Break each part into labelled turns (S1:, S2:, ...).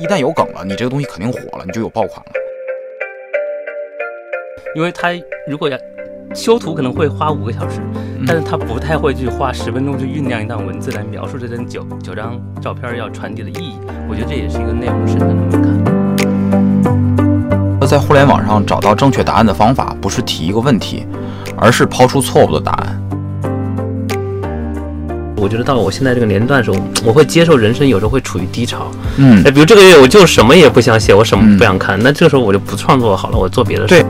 S1: 一旦有梗了，你这个东西肯定火了，你就有爆款了。
S2: 因为他如果要修图，可能会花五个小时，但是他不太会去花十分钟去酝酿一段文字来描述这张九九张照片要传递的意义。我觉得这也是一个内容生产的门
S1: 槛。在互联网上找到正确答案的方法，不是提一个问题，而是抛出错误的答案。
S2: 我觉得到了我现在这个年龄段的时候，我会接受人生有时候会处于低潮。
S1: 嗯，
S2: 哎，比如这个月我就什么也不想写，我什么不想看，那这个时候我就不创作好了，我做别的事。
S1: 对。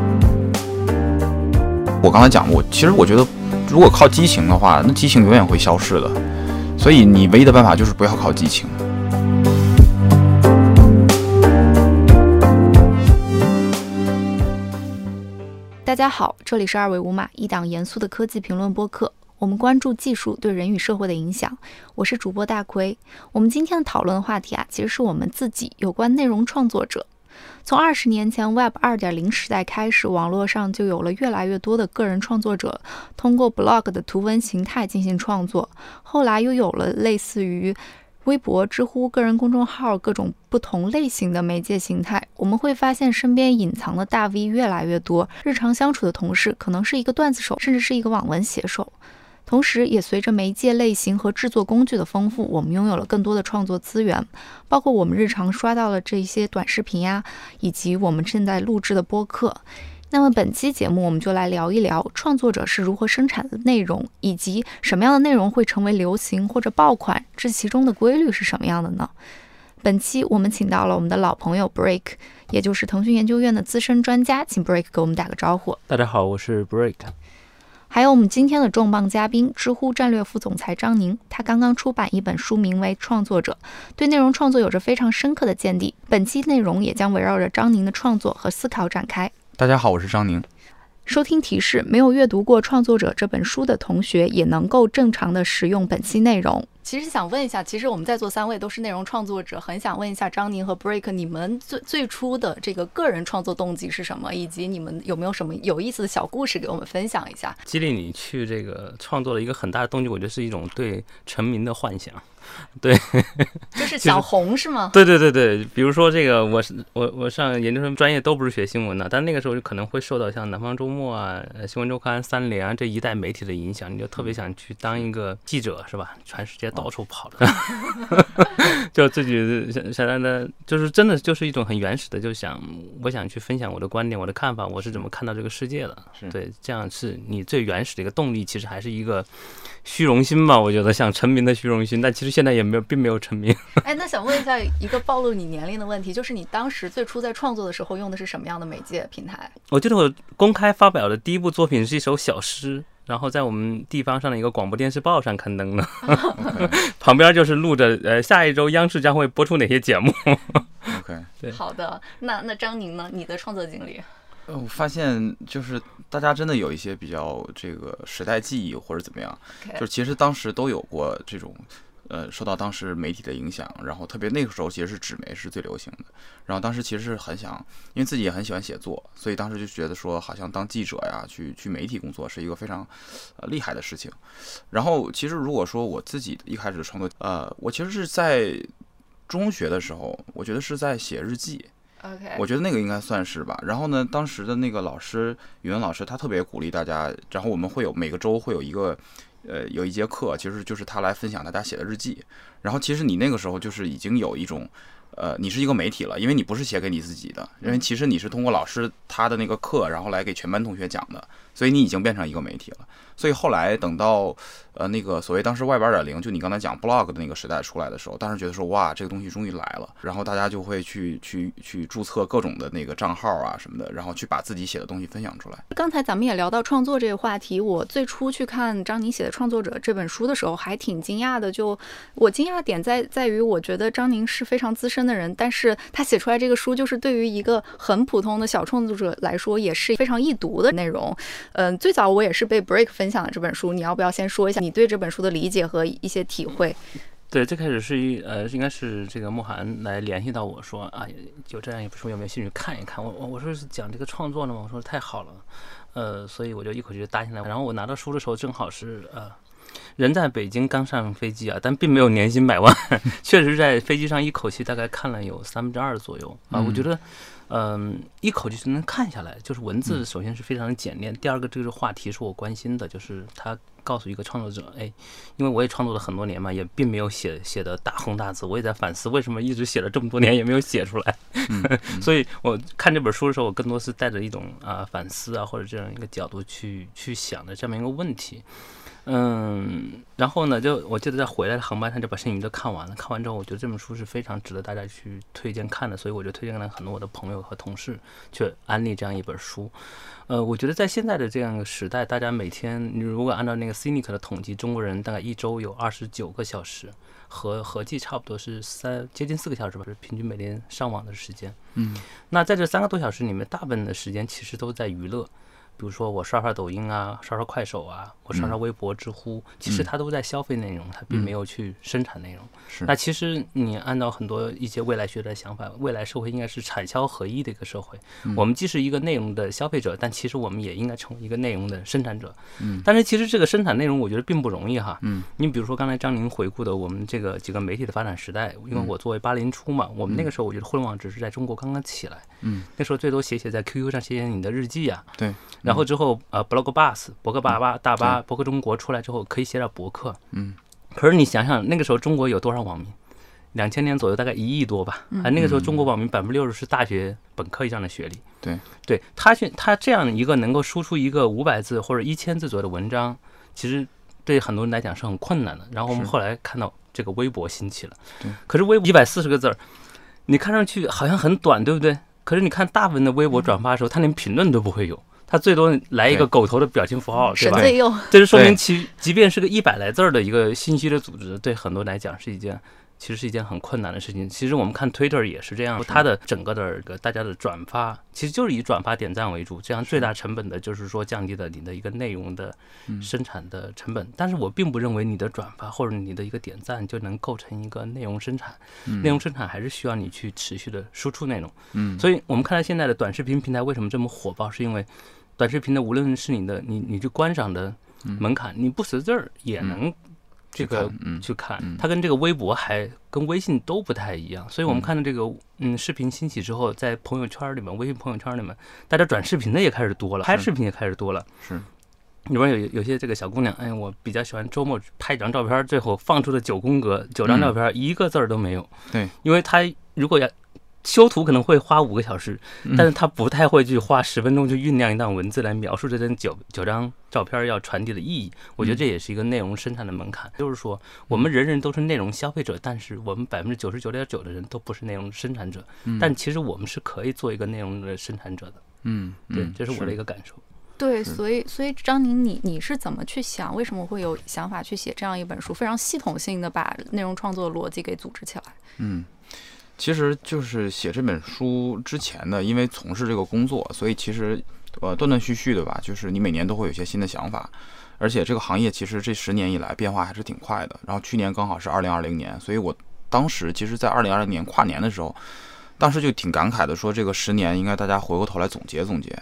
S1: 我刚才讲过，其实我觉得，如果靠激情的话，那激情永远会消失的。所以你唯一的办法就是不要靠激情。
S3: 大家好，这里是二维五码，一档严肃的科技评论播客。我们关注技术对人与社会的影响。我是主播大奎。我们今天的讨论话题啊，其实是我们自己有关内容创作者。从二十年前 Web 二点零时代开始，网络上就有了越来越多的个人创作者通过 Blog 的图文形态进行创作。后来又有了类似于微博、知乎、个人公众号各种不同类型的媒介形态。我们会发现身边隐藏的大 V 越来越多。日常相处的同事可能是一个段子手，甚至是一个网文写手。同时，也随着媒介类型和制作工具的丰富，我们拥有了更多的创作资源，包括我们日常刷到的这些短视频呀，以及我们正在录制的播客。那么，本期节目我们就来聊一聊创作者是如何生产的内容，以及什么样的内容会成为流行或者爆款，这其中的规律是什么样的呢？本期我们请到了我们的老朋友 Break，也就是腾讯研究院的资深专家，请 Break 给我们打个招呼。
S2: 大家好，我是 Break。
S3: 还有我们今天的重磅嘉宾，知乎战略副总裁张宁，他刚刚出版一本书，名为《创作者》，对内容创作有着非常深刻的见地。本期内容也将围绕着张宁的创作和思考展开。
S1: 大家好，我是张宁。
S3: 收听提示：没有阅读过《创作者》这本书的同学，也能够正常的使用本期内容。其实想问一下，其实我们在座三位都是内容创作者，很想问一下张宁和 Break，你们最最初的这个个人创作动机是什么？以及你们有没有什么有意思的小故事给我们分享一下？
S2: 激励你去这个创作的一个很大的动机，我觉得是一种对成名的幻想。对，
S3: 就是想红是吗？
S2: 对对对对，比如说这个，我是我我上研究生专业都不是学新闻的，但那个时候就可能会受到像南方周末啊、新闻周刊、三联啊这一代媒体的影响，你就特别想去当一个记者是吧？全世界到处跑的，就自己想想来的，就是真的就是一种很原始的，就想我想去分享我的观点、我的看法，我是怎么看到这个世界的。对，这样是你最原始的一个动力，其实还是一个虚荣心吧？我觉得想成名的虚荣心，但其实现在也没有，并没有成名。
S3: 哎，那想问一下一个暴露你年龄的问题，就是你当时最初在创作的时候用的是什么样的媒介平台？
S2: 我记得我公开发表的第一部作品是一首小诗，然后在我们地方上的一个广播电视报上刊登的，旁边就是录着呃下一周央视将会播出哪些节目。
S1: OK，
S2: 对，
S3: 好的。那那张宁呢？你的创作经历？
S1: 呃，我发现就是大家真的有一些比较这个时代记忆或者怎么样，就其实当时都有过这种。呃，受到当时媒体的影响，然后特别那个时候其实是纸媒是最流行的，然后当时其实是很想，因为自己也很喜欢写作，所以当时就觉得说，好像当记者呀，去去媒体工作是一个非常呃厉害的事情。然后其实如果说我自己一开始创作，呃，我其实是在中学的时候，我觉得是在写日记
S3: ，OK，
S1: 我觉得那个应该算是吧。然后呢，当时的那个老师语文老师他特别鼓励大家，然后我们会有每个周会有一个。呃，有一节课，其实就是他来分享他家写的日记。然后，其实你那个时候就是已经有一种，呃，你是一个媒体了，因为你不是写给你自己的，因为其实你是通过老师他的那个课，然后来给全班同学讲的，所以你已经变成一个媒体了。所以后来等到。呃，那个所谓当时 Web 二点零，就你刚才讲 blog 的那个时代出来的时候，当时觉得说哇，这个东西终于来了，然后大家就会去去去注册各种的那个账号啊什么的，然后去把自己写的东西分享出来。
S3: 刚才咱们也聊到创作这个话题，我最初去看张宁写的《创作者》这本书的时候，还挺惊讶的。就我惊讶点在在于，我觉得张宁是非常资深的人，但是他写出来这个书，就是对于一个很普通的小创作者来说，也是非常易读的内容。嗯，最早我也是被 Break 分享的这本书，你要不要先说一下你？对这本书的理解和一些体会，
S2: 对，最开始是一呃，应该是这个慕寒来联系到我说啊，有这样一本书，有没有兴趣看一看？我我我说是讲这个创作的吗？我说太好了，呃，所以我就一口气就答应来。然后我拿到书的时候，正好是呃。人在北京刚上飞机啊，但并没有年薪百万，确实在飞机上一口气大概看了有三分之二左右啊。我觉得，嗯，一口气就能看下来，就是文字首先是非常的简练，第二个这个话题是我关心的，就是他告诉一个创作者，哎，因为我也创作了很多年嘛，也并没有写写的大红大紫，我也在反思为什么一直写了这么多年也没有写出来，所以我看这本书的时候，我更多是带着一种啊反思啊或者这样一个角度去去想的这么一个问题。嗯，然后呢，就我记得在回来的航班上就把剩余都看完了。看完之后，我觉得这本书是非常值得大家去推荐看的，所以我就推荐了很多我的朋友和同事去安利这样一本书。呃，我觉得在现在的这样一个时代，大家每天你如果按照那个 Cynic 的统计，中国人大概一周有二十九个小时，和合计差不多是三接近四个小时吧，是平均每天上网的时间。
S1: 嗯，
S2: 那在这三个多小时里面，大部分的时间其实都在娱乐。比如说我刷刷抖音啊，刷刷快手啊，我刷刷微博、知乎，其实它都在消费内容，它并没有去生产内容。
S1: 是。
S2: 那其实你按照很多一些未来学的想法，未来社会应该是产销合一的一个社会。我们既是一个内容的消费者，但其实我们也应该成为一个内容的生产者。
S1: 嗯。
S2: 但是其实这个生产内容，我觉得并不容易哈。
S1: 嗯。
S2: 你比如说刚才张宁回顾的我们这个几个媒体的发展时代，因为我作为八零初嘛，我们那个时候我觉得互联网只是在中国刚刚起来。
S1: 嗯。
S2: 那时候最多写写在 QQ 上写写你的日记啊。
S1: 对。
S2: 然后之后呃。blog bus 博客巴巴大巴博客中国出来之后，可以写点博客。
S1: 嗯，
S2: 可是你想想，那个时候中国有多少网民？两千年左右，大概一亿多吧。啊，那个时候中国网民百分之六十是大学本科以上的学历。
S1: 对，
S2: 对他去他这样一个能够输出一个五百字或者一千字左右的文章，其实对很多人来讲是很困难的。然后我们后来看到这个微博兴起了。
S1: 对，
S2: 可是微博一百四十个字儿，你看上去好像很短，对不对？可是你看大部分的微博转发的时候，他连评论都不会有。他最多来一个狗头的表情符号，对吧？这就说明其即便是个一百来字儿的一个信息的组织，对很多来讲是一件。其实是一件很困难的事情。其实我们看 Twitter 也是这样，它的整个的个大家的转发，其实就是以转发点赞为主，这样最大成本的就是说降低了你的一个内容的生产的成本。但是我并不认为你的转发或者你的一个点赞就能构成一个内容生产。内容生产还是需要你去持续的输出内容。
S1: 嗯，
S2: 所以我们看到现在的短视频平台为什么这么火爆，是因为短视频的无论是你的你你去观赏的门槛，你不识字儿也能。这个去看，它跟这个微博还跟微信都不太一样，所以我们看到这个嗯视频兴起之后，在朋友圈里面，微信朋友圈里面，大家转视频的也开始多了，拍视频也开始多了。
S1: 是，
S2: 里边有有些这个小姑娘，哎，我比较喜欢周末拍几张照片，最后放出的九宫格，九张照片一个字儿都没有。
S1: 对，
S2: 因为她如果要。修图可能会花五个小时，但是他不太会去花十分钟去酝酿一段文字来描述这张九九张照片要传递的意义。我觉得这也是一个内容生产的门槛。就是说，我们人人都是内容消费者，但是我们百分之九十九点九的人都不是内容生产者。但其实我们是可以做一个内容的生产者的。
S1: 嗯，
S2: 对，这是我的一个感受。
S3: 对，所以所以张宁，你你是怎么去想？为什么会有想法去写这样一本书？非常系统性的把内容创作逻辑给组织起来。
S1: 嗯。其实就是写这本书之前呢，因为从事这个工作，所以其实呃断断续续的吧，就是你每年都会有一些新的想法，而且这个行业其实这十年以来变化还是挺快的。然后去年刚好是二零二零年，所以我当时其实，在二零二零年跨年的时候，当时就挺感慨的，说这个十年应该大家回过头来总结总结。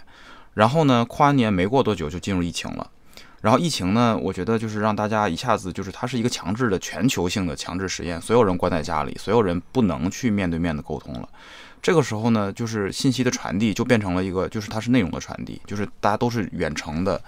S1: 然后呢，跨完年没过多久就进入疫情了。然后疫情呢，我觉得就是让大家一下子就是它是一个强制的全球性的强制实验，所有人关在家里，所有人不能去面对面的沟通了。这个时候呢，就是信息的传递就变成了一个，就是它是内容的传递，就是大家都是远程的，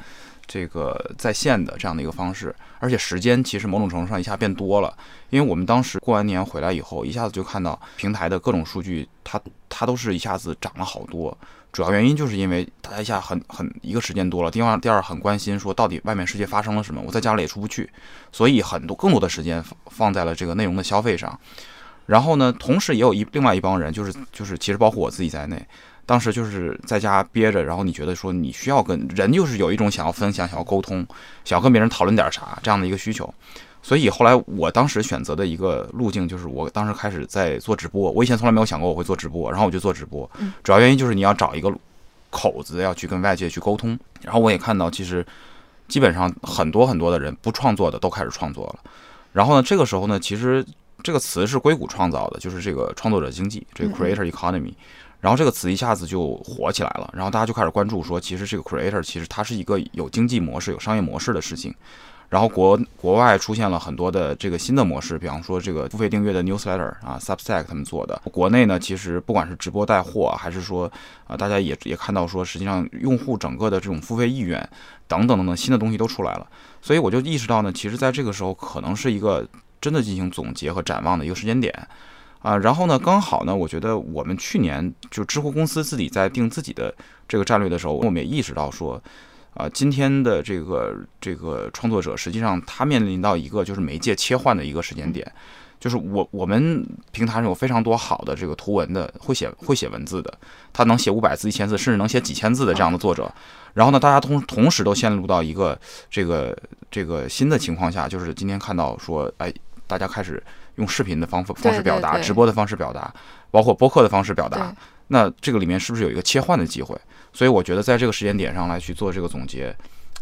S1: 这个在线的这样的一个方式，而且时间其实某种程度上一下变多了，因为我们当时过完年回来以后，一下子就看到平台的各种数据，它它都是一下子涨了好多。主要原因就是因为大家一下很很一个时间多了，第二第二很关心说到底外面世界发生了什么，我在家里也出不去，所以很多更多的时间放在了这个内容的消费上。然后呢，同时也有一另外一帮人，就是就是其实包括我自己在内，当时就是在家憋着，然后你觉得说你需要跟人就是有一种想要分享、想要沟通、想要跟别人讨论点啥这样的一个需求。所以后来我当时选择的一个路径就是，我当时开始在做直播。我以前从来没有想过我会做直播，然后我就做直播。主要原因就是你要找一个口子，要去跟外界去沟通。然后我也看到，其实基本上很多很多的人不创作的都开始创作了。然后呢，这个时候呢，其实这个词是硅谷创造的，就是这个创作者经济，这个 creator economy。然后这个词一下子就火起来了，然后大家就开始关注说，其实这个 creator 其实它是一个有经济模式、有商业模式的事情。然后国国外出现了很多的这个新的模式，比方说这个付费订阅的 newsletter 啊，Substack 他们做的。国内呢，其实不管是直播带货，还是说啊，大家也也看到说，实际上用户整个的这种付费意愿等等等等新的东西都出来了。所以我就意识到呢，其实在这个时候可能是一个真的进行总结和展望的一个时间点啊。然后呢，刚好呢，我觉得我们去年就知乎公司自己在定自己的这个战略的时候，我们也意识到说。啊，今天的这个这个创作者，实际上他面临到一个就是媒介切换的一个时间点，就是我我们平台上有非常多好的这个图文的会写会写文字的，他能写五百字、一千字，甚至能写几千字的这样的作者。然后呢，大家同同时都陷入到一个这个这个新的情况下，就是今天看到说，哎，大家开始用视频的方法方式表达，直播的方式表达，包括播客的方式表达。那这个里面是不是有一个切换的机会？所以我觉得在这个时间点上来去做这个总结，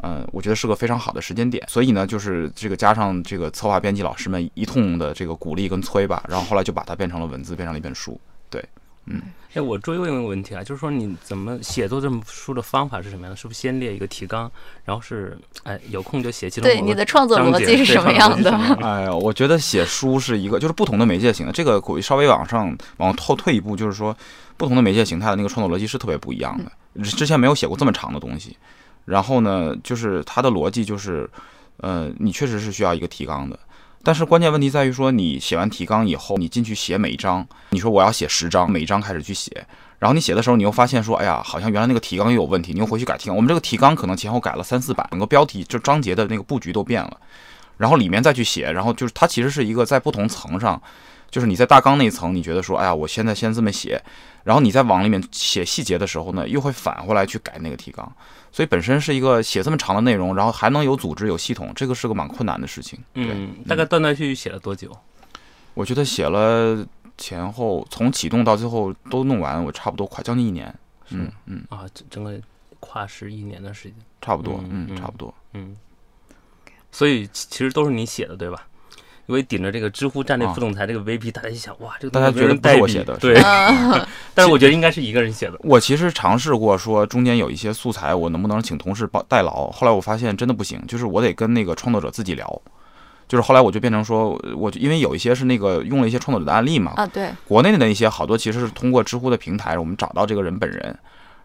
S1: 嗯，我觉得是个非常好的时间点。所以呢，就是这个加上这个策划编辑老师们一通的这个鼓励跟催吧，然后后来就把它变成了文字，变成了一本书。对，嗯。
S2: 哎，我追问一个问题啊，就是说你怎么写作这本书的方法是什么样的？是不是先列一个提纲，然后是哎有空就写其中
S3: 对你的创作逻辑是什么样的？
S1: 哎呀，我觉得写书是一个就是不同的媒介型的，这个稍微往上往后退一步，就是说不同的媒介形态的那个创作逻辑是特别不一样的。之前没有写过这么长的东西，然后呢，就是它的逻辑就是，呃，你确实是需要一个提纲的。但是关键问题在于说，你写完提纲以后，你进去写每一章，你说我要写十章，每一章开始去写，然后你写的时候，你又发现说，哎呀，好像原来那个提纲又有问题，你又回去改提纲。我们这个提纲可能前后改了三四版，整个标题就章节的那个布局都变了，然后里面再去写，然后就是它其实是一个在不同层上，就是你在大纲那一层，你觉得说，哎呀，我现在先这么写，然后你在往里面写细节的时候呢，又会返回来去改那个提纲。所以本身是一个写这么长的内容，然后还能有组织、有系统，这个是个蛮困难的事情。
S2: 嗯，大概断断续续写了多久？
S1: 我觉得写了前后从启动到最后都弄完，我差不多快将近一年。嗯嗯
S2: 啊，整整个跨时一年的时间，
S1: 差不多。嗯，差不多。
S2: 嗯，所以其实都是你写的，对吧？因为顶着这个知乎战略副总裁这个 VP，大家一想，哇，这个
S1: 大家觉得不是我写的，
S2: 对。但是我觉得应该是一个人写的。
S1: 我其实尝试过说中间有一些素材，我能不能请同事帮代劳？后来我发现真的不行，就是我得跟那个创作者自己聊。就是后来我就变成说，我因为有一些是那个用了一些创作者的案例嘛，
S3: 啊，对。
S1: 国内的那些好多其实是通过知乎的平台，我们找到这个人本人，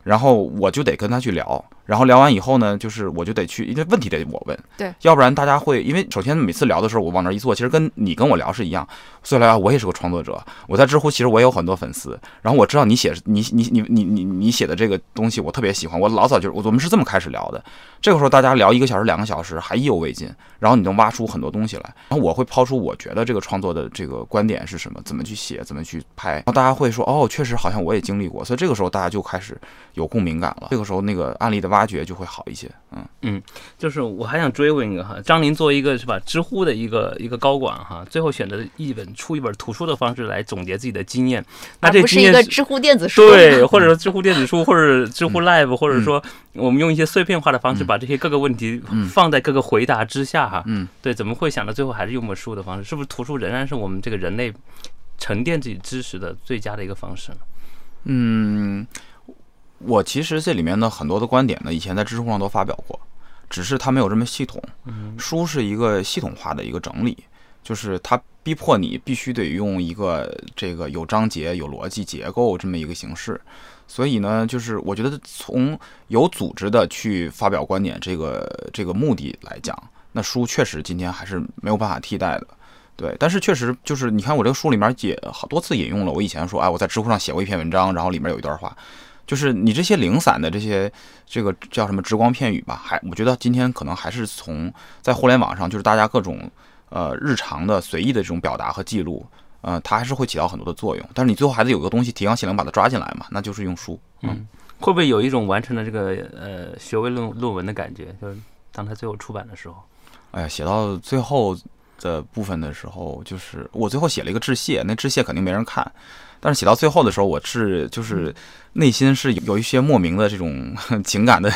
S1: 然后我就得跟他去聊。然后聊完以后呢，就是我就得去，因为问题得我问，
S3: 对，
S1: 要不然大家会，因为首先每次聊的时候，我往那一坐，其实跟你跟我聊是一样。所以来我也是个创作者，我在知乎其实我也有很多粉丝。然后我知道你写你你你你你你写的这个东西我特别喜欢，我老早就我我们是这么开始聊的。这个时候大家聊一个小时两个小时还意犹未尽，然后你能挖出很多东西来。然后我会抛出我觉得这个创作的这个观点是什么，怎么去写，怎么去拍。然后大家会说哦，确实好像我也经历过。所以这个时候大家就开始有共鸣感了。这个时候那个案例的挖掘就会好一。些，嗯
S2: 嗯，就是我还想追问一个哈，张林作为一个是吧，知乎的一个一个高管哈，最后选择一本出一本图书的方式来总结自己的经验，那这
S3: 不是一个知乎电子书，
S2: 对，或者说知乎电子书，或者知乎 Live，或者说我们用一些碎片化的方式把这些各个问题放在各个回答之下哈，
S1: 嗯，
S2: 对，怎么会想到最后还是用本书的方式？是不是图书仍然是我们这个人类沉淀自己知识的最佳的一个方式呢？
S1: 嗯。我其实这里面的很多的观点呢，以前在知乎上都发表过，只是它没有这么系统。书是一个系统化的一个整理，就是它逼迫你必须得用一个这个有章节、有逻辑结构这么一个形式。所以呢，就是我觉得从有组织的去发表观点这个这个目的来讲，那书确实今天还是没有办法替代的。对，但是确实就是你看我这个书里面也好多次引用了我以前说，哎，我在知乎上写过一篇文章，然后里面有一段话。就是你这些零散的这些，这个叫什么直光片语吧？还我觉得今天可能还是从在互联网上，就是大家各种呃日常的随意的这种表达和记录，呃，它还是会起到很多的作用。但是你最后还得有个东西提纲挈领把它抓进来嘛，那就是用书。
S2: 嗯，会不会有一种完成了这个呃学位论论文的感觉？就是当他最后出版的时候，
S1: 哎呀，写到最后的部分的时候，就是我最后写了一个致谢，那致谢肯定没人看。但是写到最后的时候，我是就是内心是有一些莫名的这种 情感的，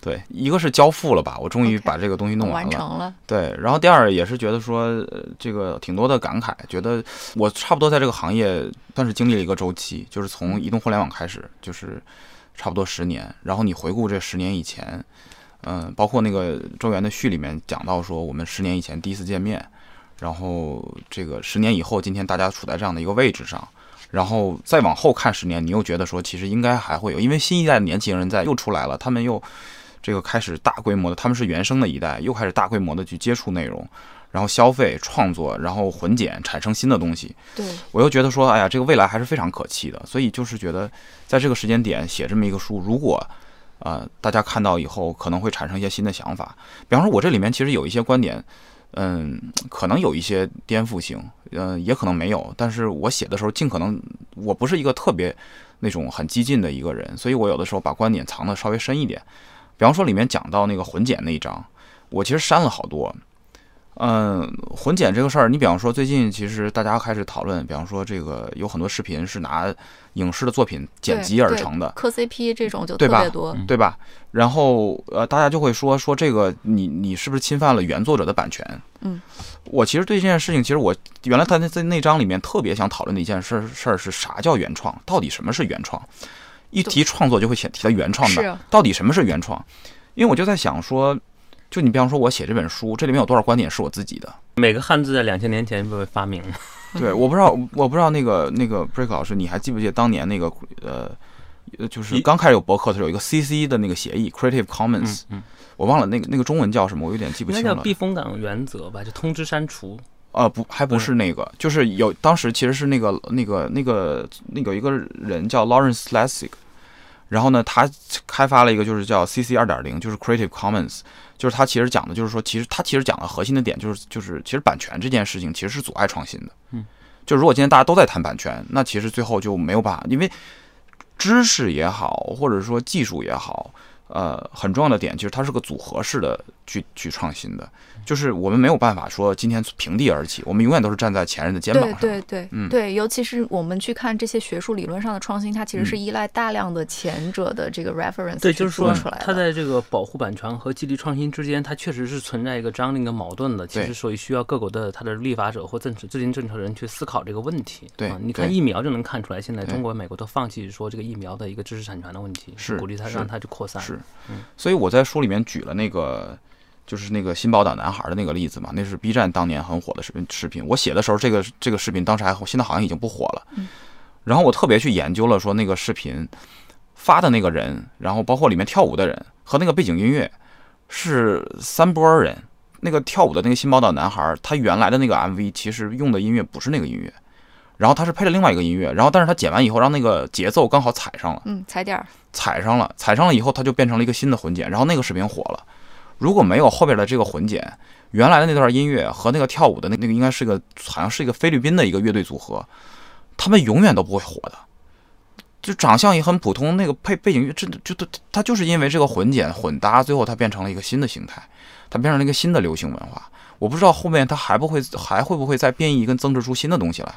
S1: 对，一个是交付了吧，我终于把这个东西弄完
S3: 了，完成了，
S1: 对，然后第二也是觉得说，这个挺多的感慨，觉得我差不多在这个行业算是经历了一个周期，就是从移动互联网开始，就是差不多十年，然后你回顾这十年以前，嗯，包括那个周元的序里面讲到说，我们十年以前第一次见面，然后这个十年以后，今天大家处在这样的一个位置上，然后再往后看十年，你又觉得说，其实应该还会有，因为新一代的年轻人在又出来了，他们又这个开始大规模的，他们是原生的一代，又开始大规模的去接触内容，然后消费、创作，然后混剪，产生新的东西。
S3: 对，
S1: 我又觉得说，哎呀，这个未来还是非常可期的，所以就是觉得在这个时间点写这么一个书，如果呃大家看到以后可能会产生一些新的想法，比方说，我这里面其实有一些观点，嗯，可能有一些颠覆性，嗯，也可能没有，但是我写的时候尽可能，我不是一个特别那种很激进的一个人，所以我有的时候把观点藏的稍微深一点，比方说里面讲到那个混剪那一章，我其实删了好多。嗯，混剪这个事儿，你比方说最近其实大家开始讨论，比方说这个有很多视频是拿影视的作品剪辑而成的，
S3: 磕 CP 这种就
S1: 对吧
S3: 特别多。
S1: 对吧？然后呃，大家就会说说这个你你是不是侵犯了原作者的版权？
S3: 嗯，
S1: 我其实对这件事情，其实我原来他在在那章里面特别想讨论的一件事事儿是啥叫原创？到底什么是原创？一提创作就会提提到原创的，到底什么是原创？因为我就在想说，就你比方说我写这本书，这里面有多少观点是我自己的？
S2: 每个汉字在两千年前被发明了。
S1: 对，我不知道，我不知道那个那个 Break 老师，你还记不记得当年那个呃，呃就是
S2: 一
S1: 刚开始有博客的时候有一个 CC 的那个协议 Creative Commons，、
S2: 嗯，
S1: 我忘了那个那个中文叫什么，我有点记不清了。
S2: 避风港原则吧，就通知删除。
S1: 呃，不，还不是那个，就是有当时其实是那个那个那个那个有一个人叫 Lawrence Lessig，然后呢，他开发了一个就是叫 CC 二点零，就是 Creative Commons，就是他其实讲的就是说，其实他其实讲的核心的点就是就是其实版权这件事情其实是阻碍创新的。
S2: 嗯，
S1: 就如果今天大家都在谈版权，那其实最后就没有办法，因为知识也好，或者说技术也好。呃，很重要的点其实它是个组合式的去去创新的，就是我们没有办法说今天平地而起，我们永远都是站在前人的肩膀上。
S3: 对对、
S1: 嗯
S3: 对，尤其是我们去看这些学术理论上的创新，它其实是依赖大量的前者的这个 reference
S2: 对，就是说
S3: 做出来，的。
S2: 它在这个保护版权和激励创新之间，它确实是存在一个张力跟矛盾的。其实，所以需要各国的它的立法者或政治制定政策人去思考这个问题。
S1: 对
S2: 啊，你看疫苗就能看出来，现在中国、美国都放弃说这个疫苗的一个知识产权的问题，
S1: 是
S2: 鼓励它让它去扩散。
S1: 是
S2: 嗯，
S1: 所以我在书里面举了那个，就是那个新宝岛男孩的那个例子嘛，那是 B 站当年很火的视频视频。我写的时候，这个这个视频当时还现在好像已经不火了。
S3: 嗯
S1: 然后我特别去研究了，说那个视频发的那个人，然后包括里面跳舞的人和那个背景音乐是三波人。那个跳舞的那个新宝岛男孩，他原来的那个 MV 其实用的音乐不是那个音乐，然后他是配了另外一个音乐，然后但是他剪完以后让那个节奏刚好踩上了。
S3: 嗯，踩点儿，
S1: 踩上了，踩上了以后，他就变成了一个新的混剪，然后那个视频火了。如果没有后边的这个混剪，原来的那段音乐和那个跳舞的那那个应该是个好像是一个菲律宾的一个乐队组合，他们永远都不会火的。就长相也很普通，那个配背景乐真的就它它就是因为这个混剪混搭，最后它变成了一个新的形态，它变成了一个新的流行文化。我不知道后面它还不会还会不会再变异跟增值出新的东西来，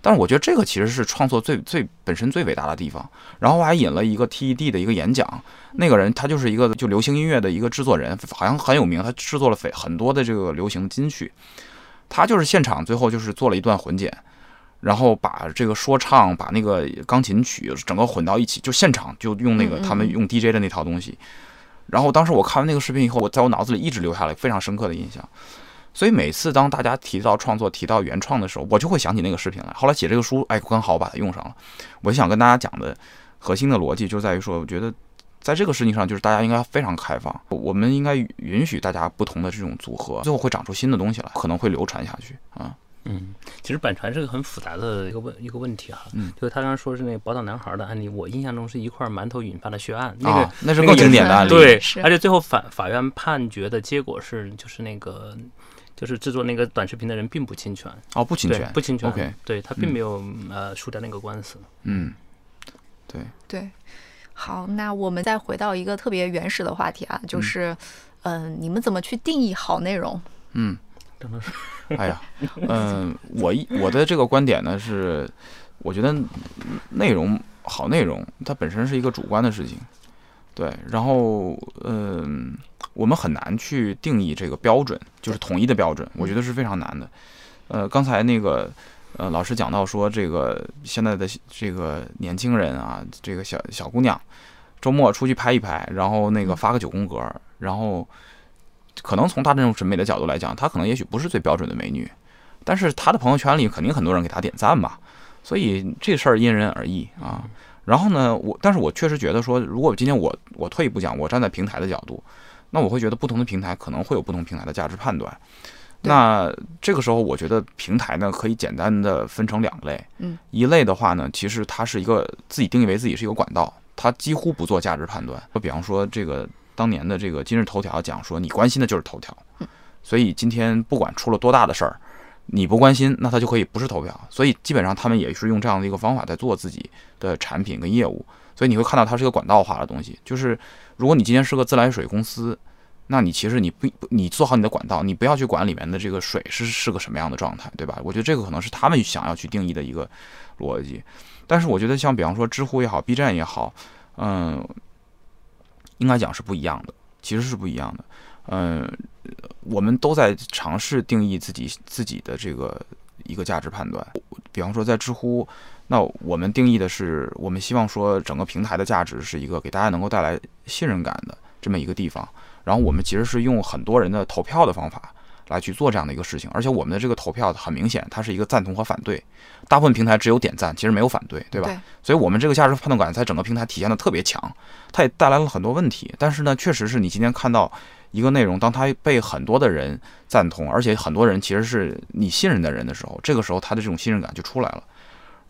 S1: 但是我觉得这个其实是创作最最本身最伟大的地方。然后我还引了一个 TED 的一个演讲，那个人他就是一个就流行音乐的一个制作人，好像很有名，他制作了非很多的这个流行金曲。他就是现场最后就是做了一段混剪，然后把这个说唱把那个钢琴曲整个混到一起，就现场就用那个他们用 DJ 的那套东西。然后当时我看完那个视频以后，我在我脑子里一直留下了非常深刻的印象。所以每次当大家提到创作、提到原创的时候，我就会想起那个视频来。后来写这个书，哎，刚好我把它用上了。我就想跟大家讲的核心的逻辑就在于说，我觉得在这个事情上，就是大家应该非常开放，我们应该允许大家不同的这种组合，最后会长出新的东西来，可能会流传下去啊。
S2: 嗯，其实版权是个很复杂的一个问一个问题哈。
S1: 嗯，
S2: 就是他刚刚说是那个宝岛男孩的案例，我印象中是一块馒头引发的血案，那个、
S1: 啊，那是更经典的案例。
S2: 对，而且最后法法院判决的结果是，就是那个就是制作那个短视频的人并不侵权，
S1: 哦，不侵权，
S2: 不侵权
S1: OK
S2: 对他并没有、呃输掉那个官司。
S1: 嗯，对，
S3: 对。好，那我们再回到一个特别原始的话题啊，就是，嗯、你们怎么去定义好内容？
S1: 嗯。
S2: 真的是，
S1: 哎呀，嗯，我一我的这个观点呢是，我觉得内容好内容它本身是一个主观的事情，对，然后嗯，我们很难去定义这个标准，就是统一的标准，我觉得是非常难的。呃，刚才那个呃老师讲到说，这个现在的这个年轻人啊，这个小小姑娘，周末出去拍一拍，然后那个发个九宫格，然后可能从他这种审美的角度来讲，她可能也许不是最标准的美女，但是她的朋友圈里肯定很多人给她点赞吧，所以这事儿因人而异啊。然后呢，我但是我确实觉得说，如果今天我我退一步讲，我站在平台的角度，那我会觉得不同的平台可能会有不同平台的价值判断。那这个时候，我觉得平台呢可以简单的分成两类，
S3: 嗯，
S1: 一类的话呢，其实它是一个自己定义为自己是一个管道，它几乎不做价值判断。就比方说这个当年的这个今日头条讲说，你关心的就是头条，所以今天不管出了多大的事儿，你不关心，那它就可以不是投票。所以基本上他们也是用这样的一个方法在做自己的产品跟业务。所以你会看到它是一个管道化的东西，就是如果你今天是个自来水公司，那你其实你不你做好你的管道，你不要去管里面的这个水是是个什么样的状态，对吧？我觉得这个可能是他们想要去定义的一个逻辑。但是我觉得像比方说知乎也好，B 站也好，嗯，应该讲是不一样的，其实是不一样的。嗯，我们都在尝试定义自己自己的这个一个价值判断。比方说在知乎，那我们定义的是，我们希望说整个平台的价值是一个给大家能够带来信任感的这么一个地方。然后我们其实是用很多人的投票的方法来去做这样的一个事情，而且我们的这个投票很明显，它是一个赞同和反对。大部分平台只有点赞，其实没有反对，对吧？
S3: 对
S1: 所以我们这个价值判断感在整个平台体现的特别强，它也带来了很多问题。但是呢，确实是你今天看到一个内容，当它被很多的人赞同，而且很多人其实是你信任的人的时候，这个时候他的这种信任感就出来了。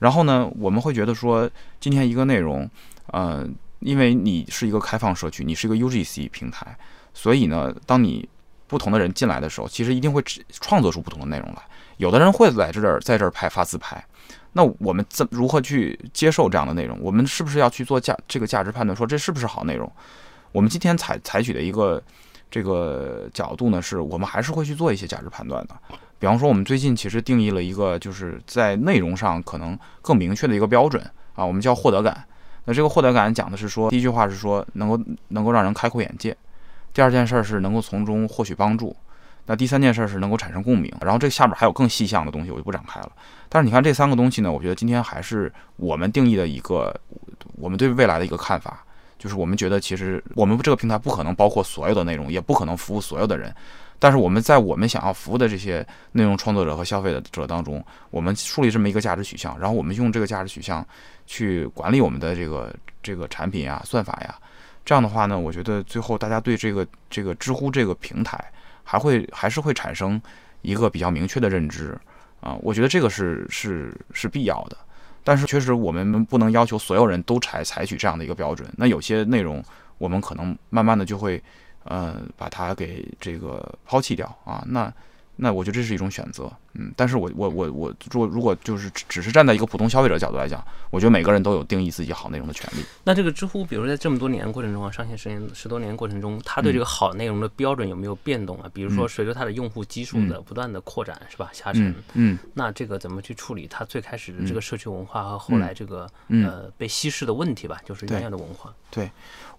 S1: 然后呢，我们会觉得说，今天一个内容，呃，因为你是一个开放社区，你是一个 UGC 平台，所以呢，当你不同的人进来的时候，其实一定会创作出不同的内容来。有的人会在这儿在这儿拍发自拍，那我们怎如何去接受这样的内容？我们是不是要去做价这个价值判断，说这是不是好内容？我们今天采采取的一个这个角度呢，是我们还是会去做一些价值判断的。比方说，我们最近其实定义了一个，就是在内容上可能更明确的一个标准啊，我们叫获得感。那这个获得感讲的是说，第一句话是说能够能够让人开阔眼界，第二件事儿是能够从中获取帮助，那第三件事儿是能够产生共鸣。然后这下边还有更细项的东西，我就不展开了。但是你看这三个东西呢，我觉得今天还是我们定义的一个我们对未来的一个看法，就是我们觉得其实我们这个平台不可能包括所有的内容，也不可能服务所有的人。但是我们在我们想要服务的这些内容创作者和消费者当中，我们树立这么一个价值取向，然后我们用这个价值取向去管理我们的这个这个产品呀、算法呀。这样的话呢，我觉得最后大家对这个这个知乎这个平台还会还是会产生一个比较明确的认知啊。我觉得这个是是是必要的。但是确实我们不能要求所有人都采采取这样的一个标准。那有些内容我们可能慢慢的就会。呃，把它给这个抛弃掉啊，那那我觉得这是一种选择，嗯，但是我我我我如果如果就是只只是站在一个普通消费者角度来讲，我觉得每个人都有定义自己好内容的权利。
S2: 那这个知乎，比如说在这么多年过程中啊，上线十年十多年过程中，它对这个好内容的标准有没有变动啊？比如说随着它的用户基数的不断的扩展，是吧？下沉
S1: 嗯，嗯
S2: 那这个怎么去处理它最开始的这个社区文化和后来这个
S1: 嗯
S2: 呃被稀释的问题吧？就是原有的文化。
S1: 对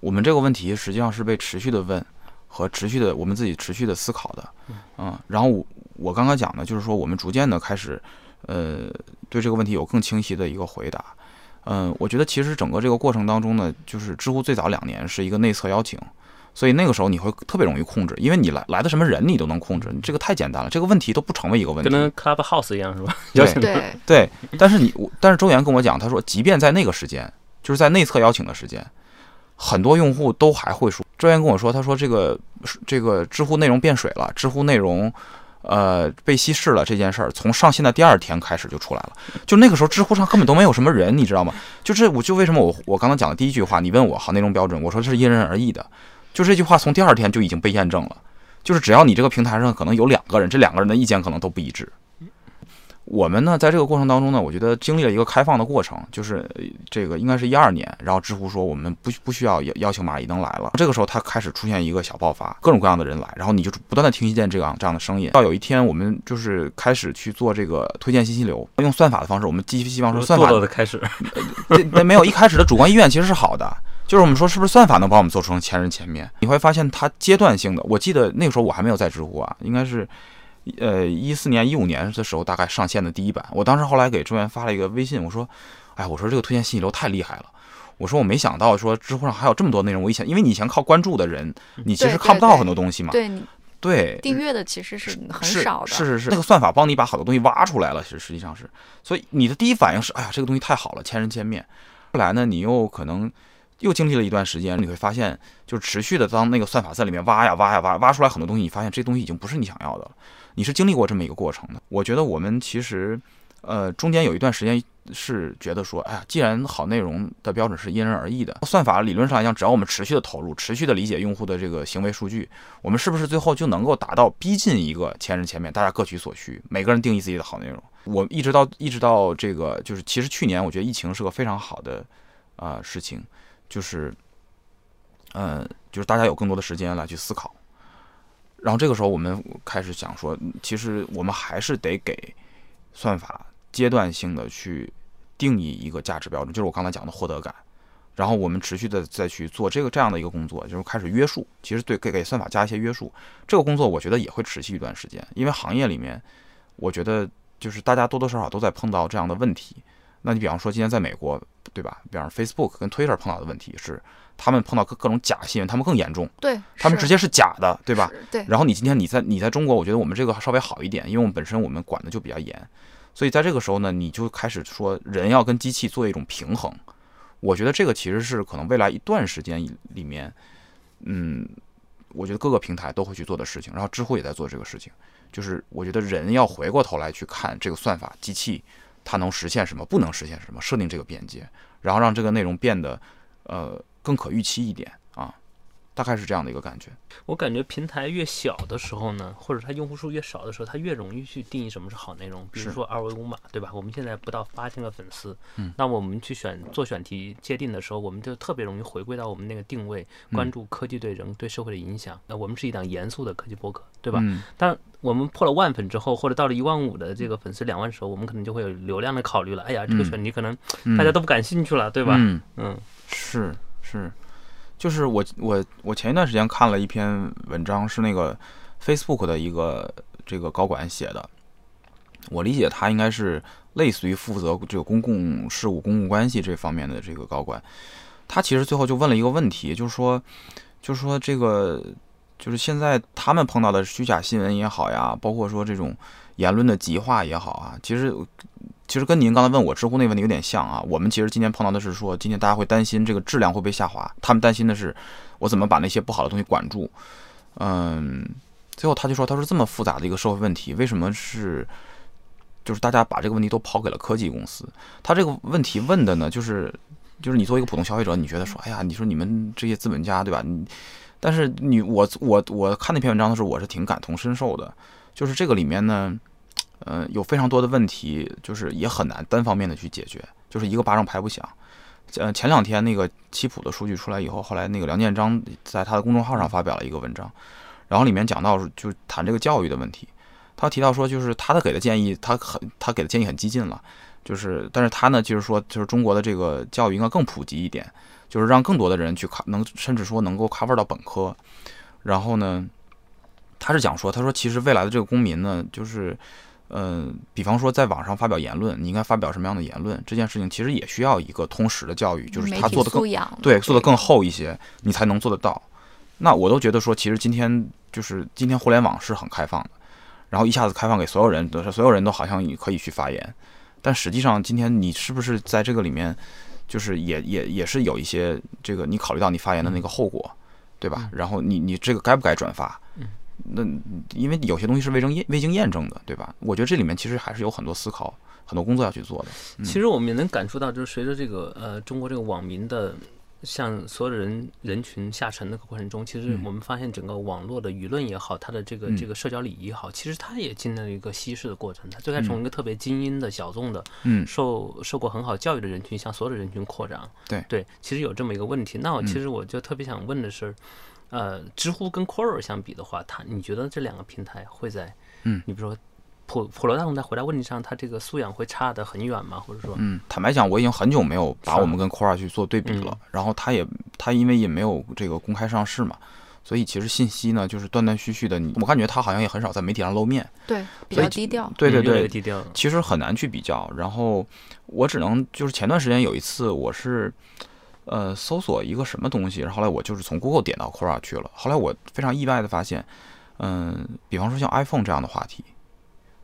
S1: 我们这个问题实际上是被持续的问和持续的我们自己持续的思考的，嗯，然后我我刚刚讲的就是说我们逐渐的开始，呃，对这个问题有更清晰的一个回答。嗯，我觉得其实整个这个过程当中呢，就是知乎最早两年是一个内测邀请，所以那个时候你会特别容易控制，因为你来来的什么人你都能控制，你这个太简单了，这个问题都不成为一个问题。
S2: 跟那 Clubhouse 一样是吧？
S1: 对
S2: 邀请
S3: 对，
S1: 对，但是你，我但是周岩跟我讲，他说，即便在那个时间，就是在内测邀请的时间，很多用户都还会说。周岩跟我说，他说这个这个知乎内容变水了，知乎内容呃被稀释了这件事儿，从上线的第二天开始就出来了。就那个时候，知乎上根本都没有什么人，你知道吗？就是我就为什么我我刚刚讲的第一句话，你问我好内容标准，我说这是因人而异的。就这句话从第二天就已经被验证了，就是只要你这个平台上可能有两个人，这两个人的意见可能都不一致。我们呢，在这个过程当中呢，我觉得经历了一个开放的过程，就是呃这个应该是一二年，然后知乎说我们不不需要邀邀请马伊琍来了，这个时候他开始出现一个小爆发，各种各样的人来，然后你就不断的听见这样这样的声音，到有一天我们就是开始去做这个推荐信息流，用算法的方式，我们寄希望说算法。
S2: 落的开始，
S1: 这那没有一开始的主观意愿其实是好的，就是我们说是不是算法能把我们做成前人前面？你会发现它阶段性的，我记得那个时候我还没有在知乎啊，应该是呃一四年一五年的时候大概上线的第一版。我当时后来给周源发了一个微信，我说，哎，我说这个推荐信息流太厉害了。我说我没想到说知乎上还有这么多内容，我以前因为你以前靠关注的人，你其实看不到很多东西嘛。
S3: 对你
S1: 对
S3: 订阅的其实是很少的，
S1: 是是是，那个算法帮你把好多东西挖出来了，实实际上是，所以你的第一反应是，哎呀，这个东西太好了，千人千面。后来呢，你又可能又经历了一段时间，你会发现，就是持续的当那个算法在里面挖呀挖呀挖，挖出来很多东西，你发现这东西已经不是你想要的了。你是经历过这么一个过程的。我觉得我们其实，呃，中间有一段时间。是觉得说，哎呀，既然好内容的标准是因人而异的，算法理论上来讲，只要我们持续的投入，持续的理解用户的这个行为数据，我们是不是最后就能够达到逼近一个千人千面，大家各取所需，每个人定义自己的好内容？我一直到一直到这个，就是其实去年我觉得疫情是个非常好的啊事情，就是，嗯，就是大家有更多的时间来去思考，然后这个时候我们开始想说，其实我们还是得给算法阶段性的去。定义一个价值标准，就是我刚才讲的获得感，然后我们持续的再去做这个这样的一个工作，就是开始约束。其实对给给算法加一些约束，这个工作我觉得也会持续一段时间，因为行业里面，我觉得就是大家多多少少都在碰到这样的问题。那你比方说今天在美国，对吧？比方 Facebook 跟 Twitter 碰到的问题是，他们碰到各各种假新闻，他们更严重，
S3: 对，
S1: 他们直接是假的，对吧？
S3: 对。
S1: 然后你今天你在你在中国，我觉得我们这个稍微好一点，因为我们本身我们管的就比较严。所以在这个时候呢，你就开始说人要跟机器做一种平衡。我觉得这个其实是可能未来一段时间里面，嗯，我觉得各个平台都会去做的事情。然后知乎也在做这个事情，就是我觉得人要回过头来去看这个算法机器它能实现什么，不能实现什么，设定这个边界，然后让这个内容变得呃更可预期一点啊。大概是这样的一个感觉。
S2: 我感觉平台越小的时候呢，或者它用户数越少的时候，它越容易去定义什么是好内容。比如说二维码，对吧？我们现在不到八千个粉丝，
S1: 嗯，
S2: 那我们去选做选题界定的时候，我们就特别容易回归到我们那个定位，关注科技对人对社会的影响。那我们是一档严肃的科技博客，对吧？但我们破了万粉之后，或者到了一万五的这个粉丝两万的时候，我们可能就会有流量的考虑了。哎呀，这个选题可能大家都不感兴趣了，对吧？
S1: 嗯嗯，是是。就是我我我前一段时间看了一篇文章，是那个 Facebook 的一个这个高管写的。我理解他应该是类似于负责这个公共事务、公共关系这方面的这个高管。他其实最后就问了一个问题，就是说，就是说这个就是现在他们碰到的虚假新闻也好呀，包括说这种言论的极化也好啊，其实。其实跟您刚才问我知乎那问题有点像啊。我们其实今天碰到的是说，今天大家会担心这个质量会被下滑，他们担心的是我怎么把那些不好的东西管住。嗯，最后他就说，他说这么复杂的一个社会问题，为什么是就是大家把这个问题都抛给了科技公司？他这个问题问的呢，就是就是你作为一个普通消费者，你觉得说，哎呀，你说你们这些资本家对吧？你但是你我我我看那篇文章的时候，我是挺感同身受的，就是这个里面呢。嗯，有非常多的问题，就是也很难单方面的去解决，就是一个巴掌拍不响。呃，前两天那个七普的数据出来以后，后来那个梁建章在他的公众号上发表了一个文章，然后里面讲到就谈这个教育的问题。他提到说，就是他的给的建议，他很他给的建议很激进了，就是但是他呢，就是说，就是中国的这个教育应该更普及一点，就是让更多的人去考，能甚至说能够 cover 到本科。然后呢，他是讲说，他说其实未来的这个公民呢，就是。嗯，比方说在网上发表言论，你应该发表什么样的言论？这件事情其实也需要一个通识的教育，就是他做的更对，做的更厚一些，你才能做得到。那我都觉得说，其实今天就是今天互联网是很开放的，然后一下子开放给所有人，都是所有人都好像你可以去发言，但实际上今天你是不是在这个里面，就是也也也是有一些这个你考虑到你发言的那个后果，对吧？然后你你这个该不该转发？那因为有些东西是未经验未经验证的，对吧？我觉得这里面其实还是有很多思考、很多工作要去做的。
S2: 其实我们也能感受到，就是随着这个呃中国这个网民的向所有的人人群下沉的过程中，其实我们发现整个网络的舆论也好，它的这个这个社交礼仪也好，其实它也经历了一个稀释的过程。它最开始从一个特别精英的小众的，
S1: 嗯，
S2: 受受过很好教育的人群向所有的人群扩张。
S1: 对
S2: 对，其实有这么一个问题。那我其实我就特别想问的是。呃，知乎跟 Quora 相比的话，它你觉得这两个平台会在，
S1: 嗯，
S2: 你比如说普普罗大众在回答问题上，它这个素养会差得很远吗？或者说，
S1: 嗯，坦白讲，我已经很久没有把我们跟 Quora 去做对比了。然后它也它因为也没有这个公开上市嘛，所以其实信息呢就是断断续续的，你我感觉他好像也很少在媒体上露面。
S3: 对，比较低调。
S1: 对对对，
S2: 低调。
S1: 其实很难去比较。然后我只能就是前段时间有一次，我是呃搜索一个什么东西，然后后来我就是从 Google 点到 Quora 去了。后来我非常意外的发现，嗯、比方说像 iPhone 这样的话题，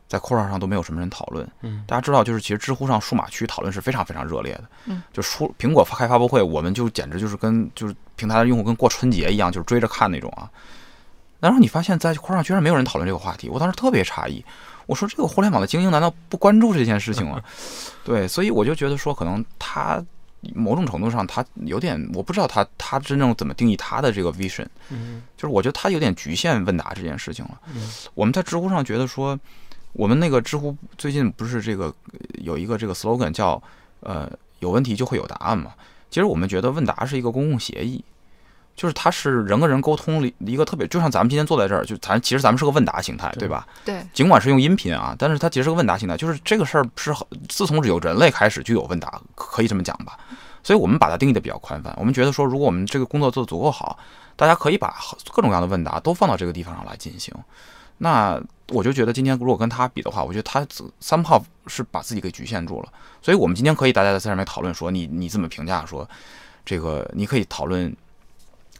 S1: 在 Quora 上都没有什么人讨论。
S2: 嗯，
S1: 大家知道，就是其实知乎上数码区讨论是非常非常热烈的。
S3: 嗯，
S1: 就出苹果开发布会，我们就简直就是跟就是平台的用户跟过春节一样，就是追着看那种啊。然后你发现，在 Quora 上居然没有人讨论这个话题，我当时特别诧异。我说这个互联网的精英难道不关注这件事情吗？对，所以我就觉得说，可能他某种程度上他有点，我不知道他他真正怎么定义他的这个 vision，
S2: 嗯
S1: 就是我觉得他有点局限问答这件事情了。
S2: 嗯
S1: 我们在知乎上觉得说，我们那个知乎最近不是这个呃有一个这个 slogan 叫呃有问题就会有答案嘛？其实我们觉得问答是一个公共协议。就是它是人跟人沟通里一个特别，就像咱们今天坐在这儿，就咱其实咱们是个问答形态，对吧？
S3: 对，
S1: 尽管是用音频啊，但是它其实是个问答形态，就是这个事儿是很自从有人类开始就有问答，可以这么讲吧。所以我们把它定义的比较宽泛，我们觉得说，如果我们这个工作做得足够好，大家可以把各种各样的问答都放到这个地方上来进行。那我就觉得今天如果跟他比的话，我觉得他三炮是把自己给局限住了。所以我们今天可以大家在上面讨论说，你你怎么评价说这个？你可以讨论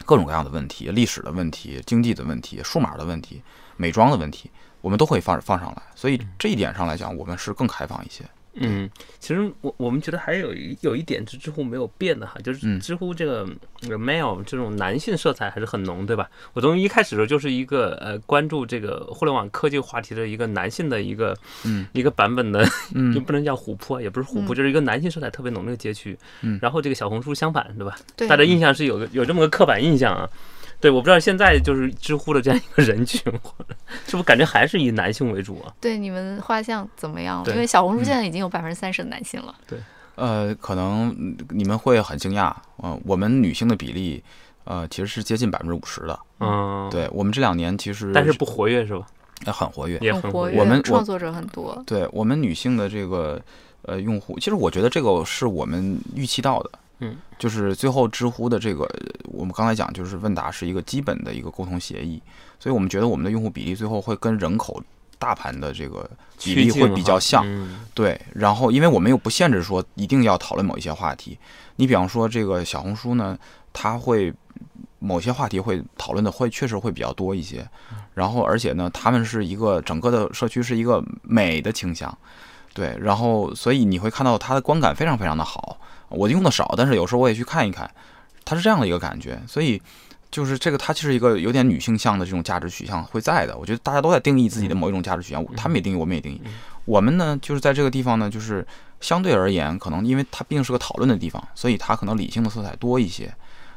S1: 各种各样的问题，历史的问题、经济的问题、数码的问题、美妆的问题，我们都会放放上来。所以这一点上来讲，我们是更开放一些。
S2: 嗯，其实我我们觉得还有一有一点是知乎没有变的哈，就是
S1: 嗯
S2: 知乎这个这个 male 这种男性色彩还是很浓，对吧？我从一开始的时候就是一个呃关注这个互联网科技话题的一个男性的一个
S1: 嗯
S2: 一个版本的，
S1: 嗯
S2: 就不能叫琥珀，也不是虎扑，
S3: 嗯
S2: 就是一个男性色彩特别浓的一个街区。
S1: 嗯
S2: 然后这个小红书相反，对吧？
S3: 对，
S2: 大家印象是有个有这么个刻板印象啊。对，我不知道现在就是知乎的这样一个人群，是不是感觉还是以男性为主啊？
S3: 对你们画像怎么样？
S2: 了
S3: 因为小红书现在已经有百分之三十的男性了。
S1: 对呃，可能嗯你们会很惊讶，嗯、我们女性的比例，呃，其实是接近百分之五十的。
S2: 嗯，，
S1: 对我们这两年其实
S2: 但是不活跃是吧？
S1: 呃很活跃。
S2: 也很活跃。
S1: 我们
S3: 创作者很多。
S1: 对我们女性的这个呃用户，其实我觉得这个是我们预期到的。
S2: 嗯，
S1: 就是最后知乎的这个，我们刚才讲，就是问答是一个基本的一个沟通协议，所以我们觉得我们的用户比例最后会跟人口大盘的这个比例会比较像。
S2: 嗯。
S1: 对，然后因为我们又不限制说一定要讨论某一些话题，你比方说这个小红书呢，它会某些话题会讨论的会确实会比较多一些，然后而且呢，他们是一个整个的社区是一个美的倾向，对，然后所以你会看到它的观感非常非常的好，我用的少，但是有时候我也去看一看，它是这样的一个感觉，所以。就是这个，它就是一个有点女性向的这种价值取向会在的。我觉得大家都在定义自己的某一种价值取向，他们也定义，我们也定义。我们呢，就是在这个地方呢，就是相对而言，可能因为它毕竟是个讨论的地方，所以它可能理性的色彩多一些。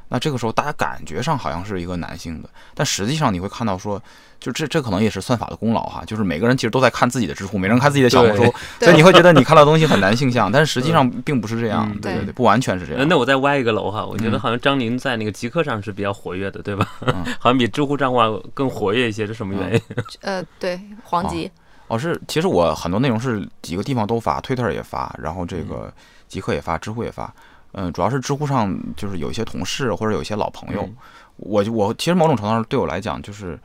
S1: 那这个时候，大家感觉上好像是一个男性的，但实际上你会看到说，就这这可能也是算法的功劳哈，就是每个人其实都在看自己的知乎，每个人看自己的小红书，所以你会觉得你看到的东西很男性向，但是实际上并不是这样，
S2: 嗯
S3: 对
S1: 对对对，不完全是这
S2: 呃
S1: 样。
S2: 那我再歪一个楼哈，我觉得
S1: 嗯
S2: 好像张宁在那个极客上是比较活跃的，对吧？
S1: 嗯
S2: 好像比知乎账号更活跃一些，是什么原因？
S3: 呃，对，黄吉，
S1: 哦，是，其实我很多内容是几个地方都发，推特也发，然后这个极客也发，知乎也发。嗯，主要是知乎上就是有一些同事或者有一些老朋友，
S2: 嗯
S1: 我就我其实某种程度上对我来讲就是，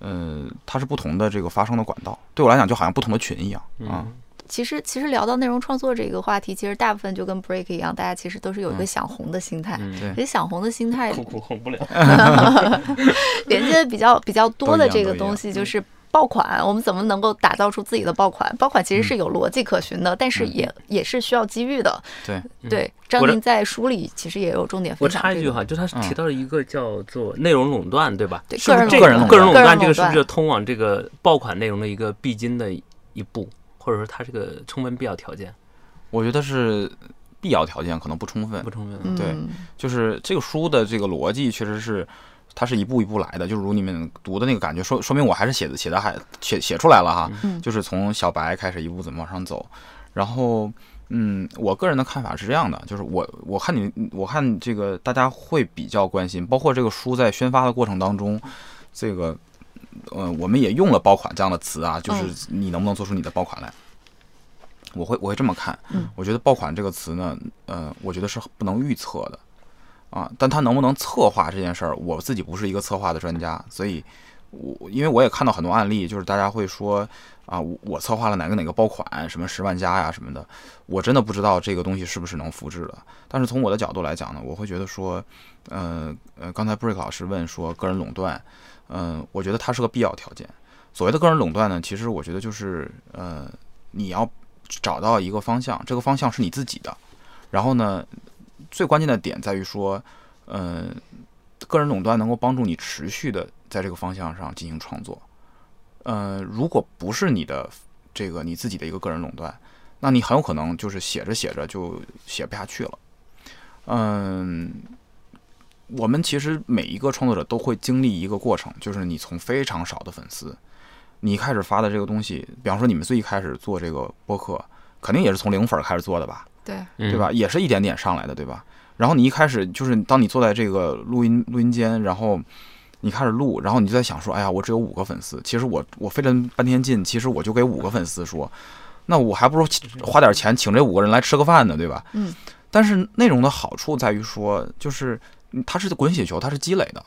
S1: 嗯，它是不同的这个发声的管道，对我来讲就好像不同的群一样啊。
S2: 嗯
S3: 其实其实聊到内容创作这个话题，其实大部分就跟 Break 一样，大家其实都是有一个
S1: 嗯
S3: 想红的心态。其实想红的心态
S2: 哭哭红不了。
S3: 连接的比较比较多的这个东西就是爆款，我们怎么能够打造出自己的爆款？爆款其实是有逻辑可循的，但是
S1: 嗯
S3: 也也是需要机遇的。
S1: 对，
S3: 对，张
S2: 我这
S3: 琳在书里其实也有重点
S2: 我
S3: 分享这个。
S2: 插一句哈，就他
S1: 嗯
S2: 提到了一个叫做内容垄断，对吧？
S3: 个人
S1: 垄断
S2: 个人垄断这个是不是通往这个爆款内容的一个必经的一步，或者说它是个充分必要条件？
S1: 我觉得是必要条件，可能不充分
S2: 不。充分。
S3: 嗯，
S1: 对就是这个书的这个逻辑确实是，它是一步一步来的，就是如你们读的那个感觉，说说明我还是写的写的还写写出来了哈，
S3: 嗯
S1: 就是从小白开始一步怎么往上走，然后。嗯，我个人的看法是这样的，就是我我看你，我看这个大家会比较关心，包括这个书在宣发的过程当中，这个呃，我们也用了“爆款”这样的词啊，就是你能不能做出你的爆款来？我会我会这么看，
S3: 嗯
S1: 我觉得“爆款”这个词呢，呃，我觉得是不能预测的，啊，但他能不能策划这件事儿，我自己不是一个策划的专家，所以我因为我也看到很多案例，就是大家会说啊，我我策划了哪个哪个爆款，什么十万加呀什么的，我真的不知道这个东西是不是能复制的。但是从我的角度来讲呢，我会觉得说，呃呃，刚才 Break 老师问说个人垄断，嗯、我觉得它是个必要条件。所谓的个人垄断呢，其实我觉得就是呃，你要找到一个方向，这个方向是你自己的。然后呢，最关键的点在于说，呃，个人垄断能够帮助你持续的在这个方向上进行创作。呃，如果不是你的这个你自己的一个个人垄断，那你很有可能就是写着写着就写不下去了。嗯，我们其实每一个创作者都会经历一个过程，就是你从非常少的粉丝，你开始发的这个东西，比方说你们最一开始做这个播客，肯定也是从零粉开始做的吧？
S3: 对，
S2: 嗯
S1: 对吧？？也是一点点上来的，对吧？然后你一开始就是当你坐在这个录音录音间，然后你开始录，然后你就在想说，哎呀，我只有五个粉丝，其实我我费了半天劲，其实我就给五个粉丝说，那我还不如花点钱请这五个人来吃个饭呢，对吧？
S3: 嗯。
S1: 但是内容的好处在于说，就是嗯它是滚雪球，它是积累的。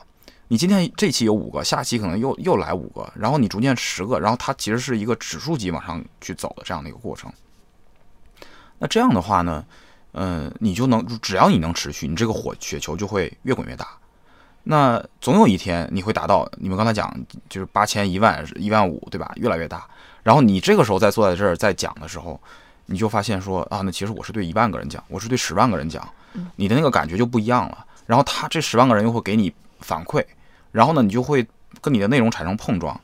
S1: 你今天这期有五个，下期可能又又来五个，然后你逐渐十个，然后它其实是一个指数级往上去走的这样的一个过程。那这样的话呢，嗯，你就能只要你能持续，你这个火雪球就会越滚越大。那总有一天你会达到你们刚才讲就是八千、一万、一万五，对吧？越来越大。然后你这个时候再坐在这儿再讲的时候，你就发现说啊，那其实我是对一万个人讲，我是对十万个人讲，你的那个感觉就不一样了。然后他这十万个人又会给你反馈，然后呢，你就会跟你的内容产生碰撞。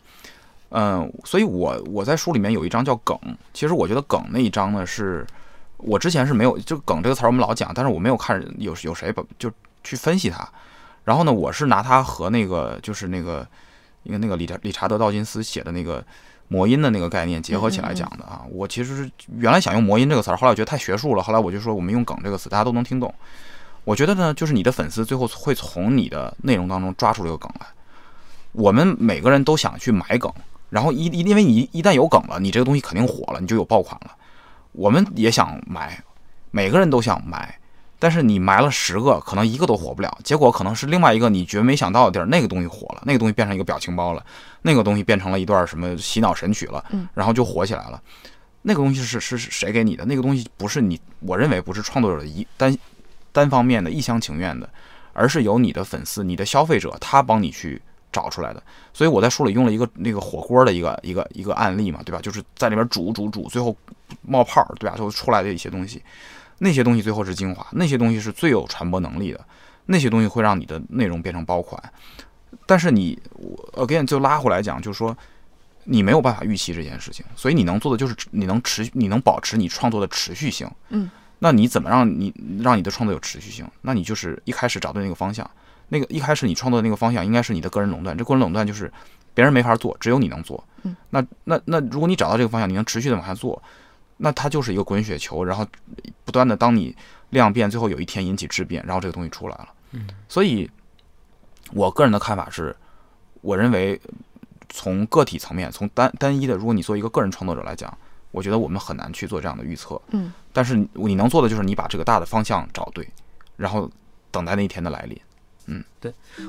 S1: 嗯，所以我我在书里面有一章叫梗，其实我觉得梗那一章呢是。我之前是没有就“梗”这个词儿，我们老讲，但是我没有看有有谁把就去分析它。然后呢，我是拿它和那个就是那个因为那个理查理查德道金斯写的那个魔音的那个概念结合起来讲的啊。我其实是原来想用魔音这个词儿，后来我觉得太学术了，后来我就说我们用“梗”这个词，大家都能听懂。我觉得呢，就是你的粉丝最后会从你的内容当中抓出这个梗来。我们每个人都想去买梗，然后一因为你一旦有梗了，你这个东西肯定火了，你就有爆款了。我们也想买，每个人都想买，但是你埋了十个，可能一个都火不了。结果可能是另外一个你绝没想到的地儿，那个东西火了，那个东西变成一个表情包了，那个东西变成了一段什么洗脑神曲了，然后就火起来了。那个东西是是是谁给你的？那个东西不是你，我认为不是创作者的一单单方面的一厢情愿的，而是由你的粉丝、你的消费者他帮你去找出来的。所以我在书里用了一个那个火锅的一个一个一个案例嘛，对吧？就是在里边煮煮煮，最后冒泡儿，对吧？最后出来的一些东西，那些东西最后是精华，那些东西是最有传播能力的，那些东西会让你的内容变成爆款。但是你我 again 就拉回来讲，就是说你没有办法预期这件事情，所以你能做的就是你能持续，你能保持你创作的持续性。
S3: 嗯，
S1: 那你怎么让你让你的创作有持续性？那你就是一开始找对那个方向，那个一开始你创作的那个方向应该是你的个人垄断，这个人垄断就是别人没法做，只有你能做。
S3: 嗯，
S1: 那那那如果你找到这个方向，你能持续的往下做，那它就是一个滚雪球，然后不断的当你量变，最后有一天引起质变，然后这个东西出来了。
S2: 嗯，
S1: 所以我个人的看法是，我认为从个体层面，从单单一的，如果你作为一个个人创作者来讲，我觉得我们很难去做这样的预测。
S3: 嗯，
S1: 但是你你能做的就是你把这个大的方向找对，然后等待那一天的来临。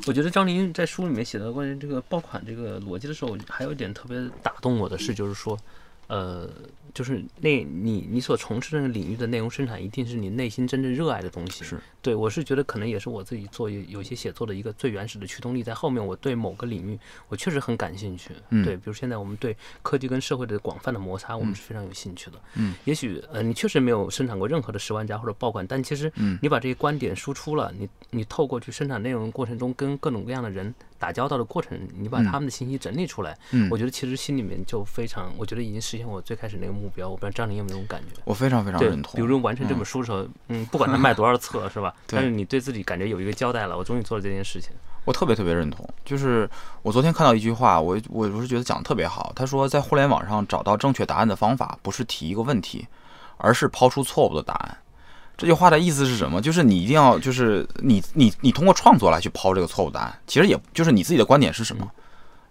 S2: 我觉得张琳在书里面写的关于这个爆款这个逻辑的时候，还有一点特别打动我的是，就是说，呃，就是那你你所从事的领域的内容生产，一定是你内心真正热爱的东西。
S1: 是
S2: 对我是觉得可能也是我自己做有有一些写作的一个最原始的驱动力，在后面我对某个领域我确实很感兴趣。
S1: 嗯
S2: 对，比如现在我们对科技跟社会的广泛的摩擦，我们是非常有兴趣的。
S1: 嗯，
S2: 也许呃你确实没有生产过任何的十万加或者爆款，但其实
S1: 嗯
S2: 你把这些观点输出了，你你透过去生产内容过程中跟各种各样的人打交道的过程，你把
S1: 嗯
S2: 他们的信息整理出来，
S1: 嗯
S2: 我觉得其实心里面就非常，我觉得已经实现我最开始那个目标。我不知道张琳有没有这种感觉？
S1: 我非常非常
S2: 对
S1: 认，同。
S2: 比如完成这本书的时候，嗯，不管它卖多少册，是吧？
S1: 对
S2: 但是你对自己感觉有一个交代了，我终于做了这件事情。
S1: 我特别特别认同，就是我昨天看到一句话，我我我是觉得讲的特别好。他说，在互联网上找到正确答案的方法，不是提一个问题，而是抛出错误的答案。这句话的意思是什么？就是你一定要，就是你你你通过创作来去抛这个错误答案，其实也就是你自己的观点是什么，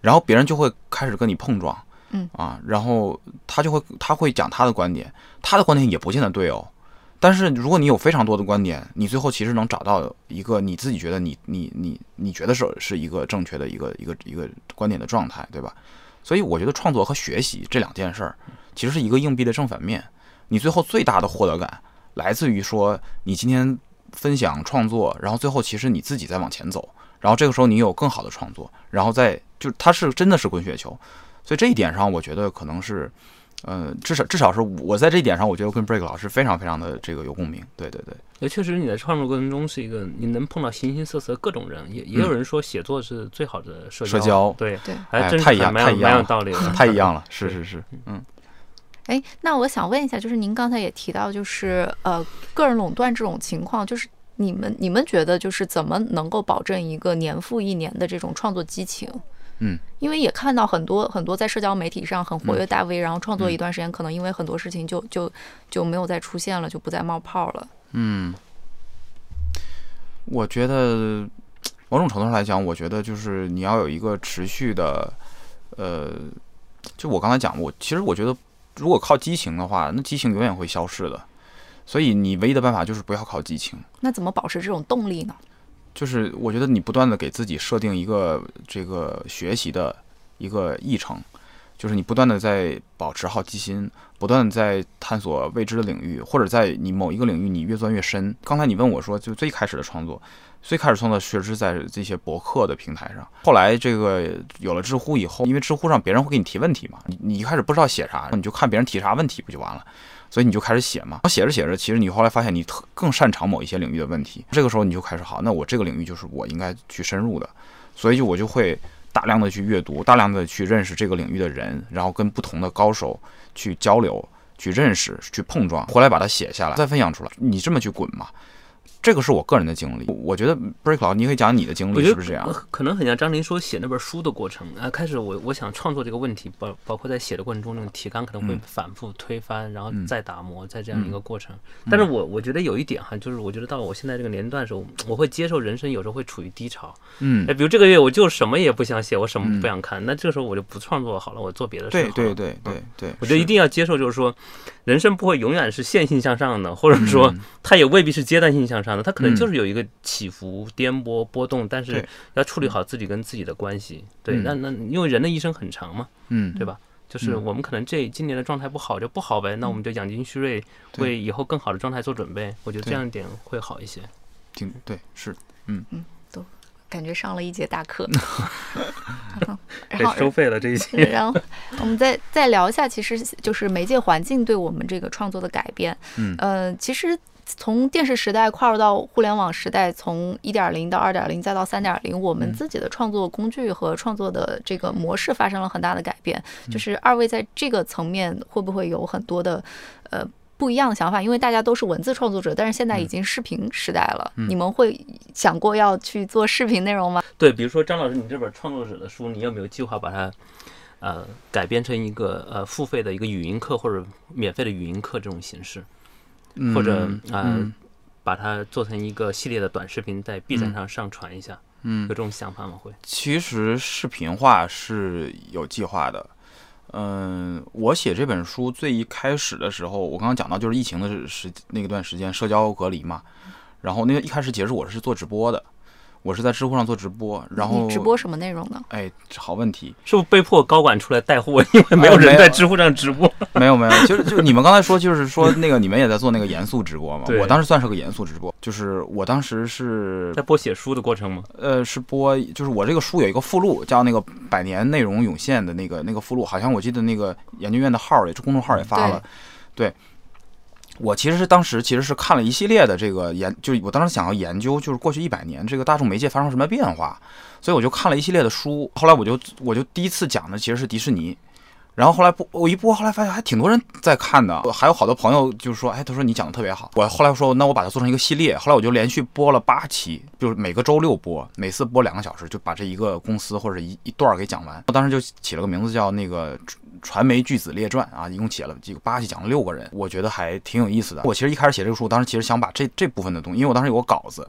S1: 然后别人就会开始跟你碰撞，
S3: 嗯
S1: 啊，然后他就会他会讲他的观点，他的观点也不见得对哦。但是如果你有非常多的观点，你最后其实能找到一个你自己觉得你你你你觉得是是一个正确的一个一个一个观点的状态，对吧？所以我觉得创作和学习这两件事儿，其实是一个硬币的正反面。你最后最大的获得感来自于说你今天分享创作，然后最后其实你自己在往前走，然后这个时候你有更好的创作，然后再就它是真的是滚雪球。所以这一点上，我觉得可能是。呃，至少至少是我在这一点上，我觉得跟 Break 老师非常非常的这个有共鸣。对对对，
S2: 也确实你在创作过程中是一个你能碰到形形色色各种人，也也有人说写作是最好的社
S1: 社交。
S2: 对
S3: 对，
S2: 还真
S1: 太一样，太一样，
S2: 蛮有道理的，
S1: 太一样了。是是是，嗯。
S3: 哎，那我想问一下，就是您刚才也提到，就是呃，个人垄断这种情况，就是你们你们觉得就是怎么能够保证一个年复一年的这种创作激情？
S1: 嗯，
S3: 因为也看到很多很多在社交媒体上很活跃大 V，然后创作一段时间，可能因为很多事情就就就没有再出现了，就不再冒泡了。
S1: 嗯，我觉得某种程度上来讲，我觉得就是你要有一个持续的，呃，就我刚才讲，我其实我觉得，如果靠激情的话，那激情永远会消失的。所以你唯一的办法就是不要靠激情。
S3: 那怎么保持这种动力呢？
S1: 就是我觉得你不断的给自己设定一个这个学习的一个议程，就是你不断的在保持好奇心，不断的在探索未知的领域，或者在你某一个领域你越钻越深。刚才你问我说，就最开始的创作，最开始创作确实在这些博客的平台上，后来这个有了知乎以后，因为知乎上别人会给你提问题嘛，你你一开始不知道写啥，你就看别人提啥问题不就完了。所以你就开始写嘛，写着写着，其实你后来发现你特更擅长某一些领域的问题，这个时候你就开始好，那我这个领域就是我应该去深入的，所以就我就会大量的去阅读，大量的去认识这个领域的人，然后跟不同的高手去交流、去认识、去碰撞，回来把它写下来，再分享出来，你这么去滚嘛。这个是我个人的经历，我觉得 Break 老，你可以讲你的经历是不是这样？
S2: 可能很像张琳说写那本书的过程啊。开始我我想创作这个问题，包包括在写的过程中，那种提纲可能会反复推翻，然后再打磨，在这样一个过程。但是我我觉得有一点哈，就是我觉得到了我现在这个年龄段的时候，我会接受人生有时候会处于低潮。
S1: 嗯，
S2: 哎，比如这个月我就什么也不想写，我什么不想看，那这个时候我就不创作好了，我做别的事。
S1: 对对对对对，
S2: 我觉得一定要接受，就是说。人生不会永远是线性向上的，或者说它也未必是阶段性向上的，它可能就是有一个起伏、颠簸、波动，但是要处理好自己跟自己的关系。对，那那因为人的一生很长嘛，
S1: 嗯，
S2: 对吧？就是我们可能这今年的状态不好就不好呗，那我们就养精蓄锐，为以后更好的状态做准备。我觉得这样一点会好一些。
S1: 挺对，是，嗯
S3: 嗯。都感觉上了一节大课，
S2: 然后收费了这一节。
S3: 然后我们再再聊一下，其实就是媒介环境对我们这个创作的改变。
S1: 嗯，
S3: 呃，其实从电视时代跨入到互联网时代，从一点零到二点零再到三点零，我们自己的创作工具和创作的这个模式发生了很大的改变。就是二位在这个层面会不会有很多的呃？不一样的想法，因为大家都是文字创作者，但是现在已经视频时代了。你们会想过要去做视频内容吗？
S2: 对，比如说张老师，你这本创作者的书，你有没有计划把它呃改编成一个呃付费的一个语音课或者免费的语音课这种形式，或者呃把它做成一个系列的短视频，在 B 站上上传一下？
S1: 嗯，
S2: 有这种想法吗？会？
S1: 其实视频化是有计划的。嗯，我写这本书最一开始的时候，我刚刚讲到就是疫情的时那段时间，社交隔离嘛，然后那个一开始结束我是做直播的。我是在知乎上做直播，然后
S3: 直播什么内容呢？
S1: 哎，好问题，
S2: 是不是被迫高管出来带货？因为没有人在知乎上直播。
S1: 没有没有，就是就你们刚才说，就是说那个你们也在做那个严肃直播嘛？我当时算是个严肃直播，就是我当时是
S2: 在播写书的过程吗？
S1: 呃，是播，就是我这个书有一个附录，叫那个百年内容涌现的那个那个附录，好像我记得那个研究院的号也，是公众号也发了，对。我其实是当时其实是看了一系列的这个研，就是我当时想要研究，就是过去一百年这个大众媒介发生什么变化，所以我就看了一系列的书。后来我就我就第一次讲的其实是迪士尼，然后后来播我一播，后来发现还挺多人在看的，还有好多朋友就是说，哎，他说你讲的特别好。我后来说，那我把它做成一个系列。后来我就连续播了八期，就是每个周六播，每次播两个小时，就把这一个公司或者一一段给讲完。我当时就起了个名字叫那个。传媒巨子列传啊，一共写了几个八集，讲了六个人，我觉得还挺有意思的。我其实一开始写这个书，当时其实想把这这部分的东西，因为我当时有个稿子，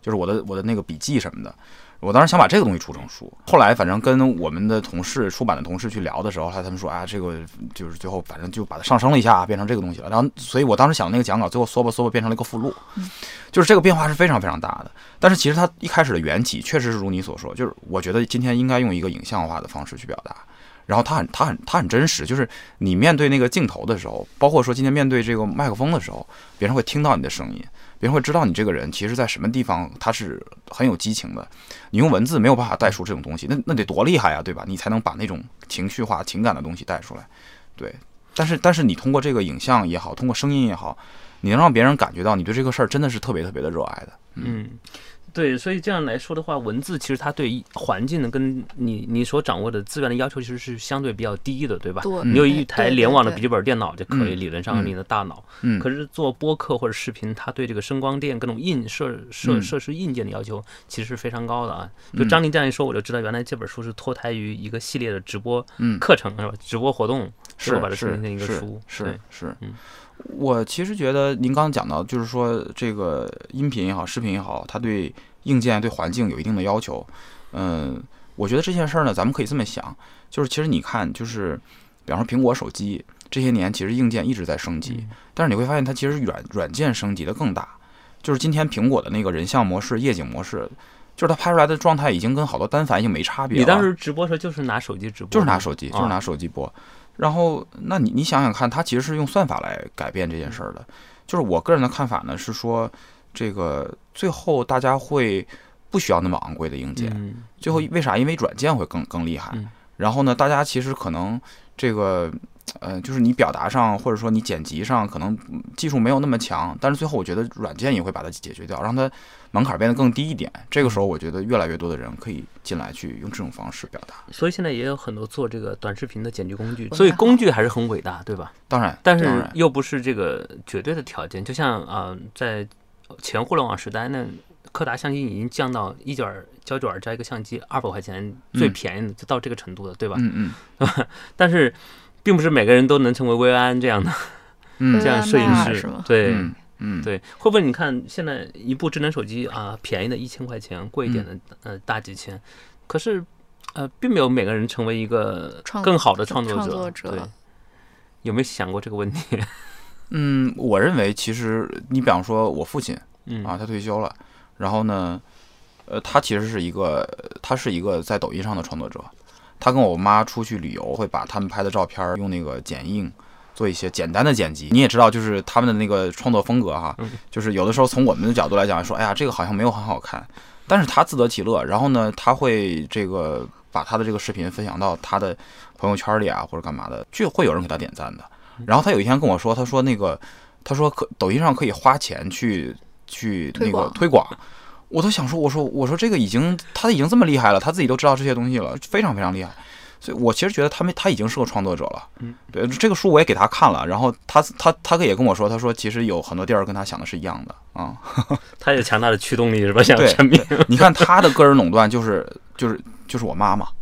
S1: 就是我的我的那个笔记什么的。我当时想把这个东西出成书，后来反正跟我们的同事、出版的同事去聊的时候，他他们说啊，这个就是最后反正就把它上升了一下，变成这个东西了。然后，所以我当时想那个讲稿，最后缩吧缩吧变成了一个附录，就是这个变化是非常非常大的。但是其实它一开始的缘起确实是如你所说，就是我觉得今天应该用一个影像化的方式去表达，然后他很他很他很真实，就是你面对那个镜头的时候，包括说今天面对这个麦克风的时候，别人会听到你的声音。别人会知道你这个人其实，在什么地方他是很有激情的。你用文字没有办法带出这种东西，那那得多厉害呀，对吧？你才能把那种情绪化、情感的东西带出来。对，但是但是你通过这个影像也好，通过声音也好，你能让别人感觉到你对这个事儿真的是特别特别的热爱的。
S2: 嗯。对，所以这样来说的话，文字其实它对环境的跟你你所掌握的资源的要求其实是相对比较低的，对吧？你有一台联网的笔记本电脑就可以，理论上你的大脑。
S1: 嗯。
S2: 可是做播客或者视频，它对这个声光电各种硬设设设施硬件的要求其实是非常高的啊。就张宁这样一说，我就知道原来这本书是脱胎于一个系列的直播课程是吧？直播活动，
S1: 是
S2: 把它成成一个
S1: 书，是是。
S2: 嗯。
S1: 我其实觉得您刚刚讲到，就是说这个音频也好，视频也好，它对硬件、对环境有一定的要求。嗯，我觉得这件事儿呢，咱们可以这么想，就是其实你看，就是比方说苹果手机这些年，其实硬件一直在升级，但是你会发现它其实软软件升级的更大。就是今天苹果的那个人像模式、夜景模式，就是它拍出来的状态已经跟好多单反已经没差别了。
S2: 你当时直播时候就是拿手机直播，
S1: 就是拿手机，就是拿手机播。然后，那你你想想看，它其实是用算法来改变这件事儿的。就是我个人的看法呢，是说这个最后大家会不需要那么昂贵的硬件。最后为啥？因为软件会更更厉害。然后呢，大家其实可能这个。呃，就是你表达上，或者说你剪辑上，可能技术没有那么强，但是最后我觉得软件也会把它解决掉，让它门槛变得更低一点。这个时候，我觉得越来越多的人可以进来去用这种方式表达。
S2: 所以现在也有很多做这个短视频的剪辑工具，所以工具还是很伟大，对吧？
S1: 当然，
S2: 但是又不是这个绝对的条件。就像啊，在前互联网时代，那柯达相机已经降到一卷胶卷加一个相机二百块钱最便宜的，就到这个程度了，对吧？
S1: 嗯嗯。
S2: 但是。并不是每个人都能成为薇安这样的，
S1: 嗯，
S2: 这样摄影师，对，
S1: 嗯，
S2: 对，会不会你看现在一部智能手机啊，便宜的一千块钱，贵一点的呃大几千，可是呃，并没有每个人成为一个更好的创
S3: 作
S2: 者，对，有没有想过这个问题？
S1: 嗯，我认为其实你比方说我父亲，啊，他退休了，然后呢，呃，他其实是一个，他是一个在抖音上的创作者。他跟我妈出去旅游，会把他们拍的照片用那个剪映做一些简单的剪辑。你也知道，就是他们的那个创作风格哈，就是有的时候从我们的角度来讲，说哎呀，这个好像没有很好看，但是他自得其乐。然后呢，他会这个把他的这个视频分享到他的朋友圈里啊，或者干嘛的，就会有人给他点赞的。然后他有一天跟我说，他说那个，他说可抖音上可以花钱去去那个推广。我都想说，我说我说这个已经他已经这么厉害了，他自己都知道这些东西了，非常非常厉害。所以我其实觉得他们他已经是个创作者了。
S2: 嗯，
S1: 对，这个书我也给他看了，然后他他他也跟我说，他说其实有很多地儿跟他想的是一样的啊。
S2: 他有强大的驱动力是吧？想成名。
S1: 你看他的个人垄断就是就是就是我妈妈。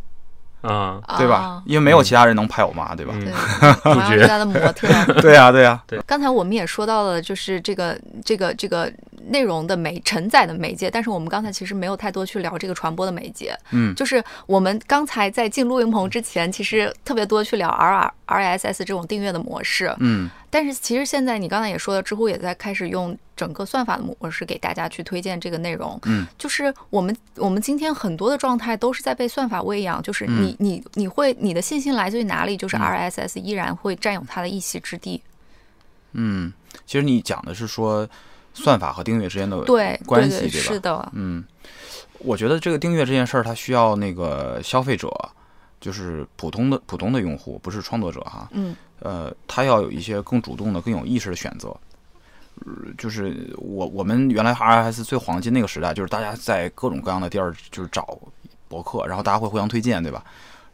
S2: 啊，
S1: 对吧？因为没有其他人能拍我妈，对吧？
S3: 主角家的模特。
S1: 对呀，对呀。
S2: 对。
S3: 刚才我们也说到了，就是这个这个这个内容的媒承载的媒介，但是我们刚才其实没有太多去聊这个传播的媒介。
S1: 嗯。
S3: 就是我们刚才在进录音棚之前，其实特别多去聊 R R R S S 这种订阅的模式。
S1: 嗯。
S3: 但是其实现在你刚才也说了，知乎也在开始用整个算法的模式给大家去推荐这个内容。
S1: 嗯，
S3: 就是我们我们今天很多的状态都是在被算法喂养，就是你你你会你的信心来自于哪里？就是 RSS 依然会占有它的一席之地。
S1: 嗯，其实你讲的是说算法和订阅之间的
S3: 对
S1: 关系，
S3: 对吧？是的。
S1: 嗯，我觉得这个订阅这件事儿，它需要那个消费者，就是普通的普通的用户，不是创作者哈。
S3: 嗯。
S1: 呃，他要有一些更主动的、更有意识的选择。就是我我们原来 RSS 最黄金那个时代，就是大家在各种各样的地儿就是找博客，然后大家会互相推荐，对吧？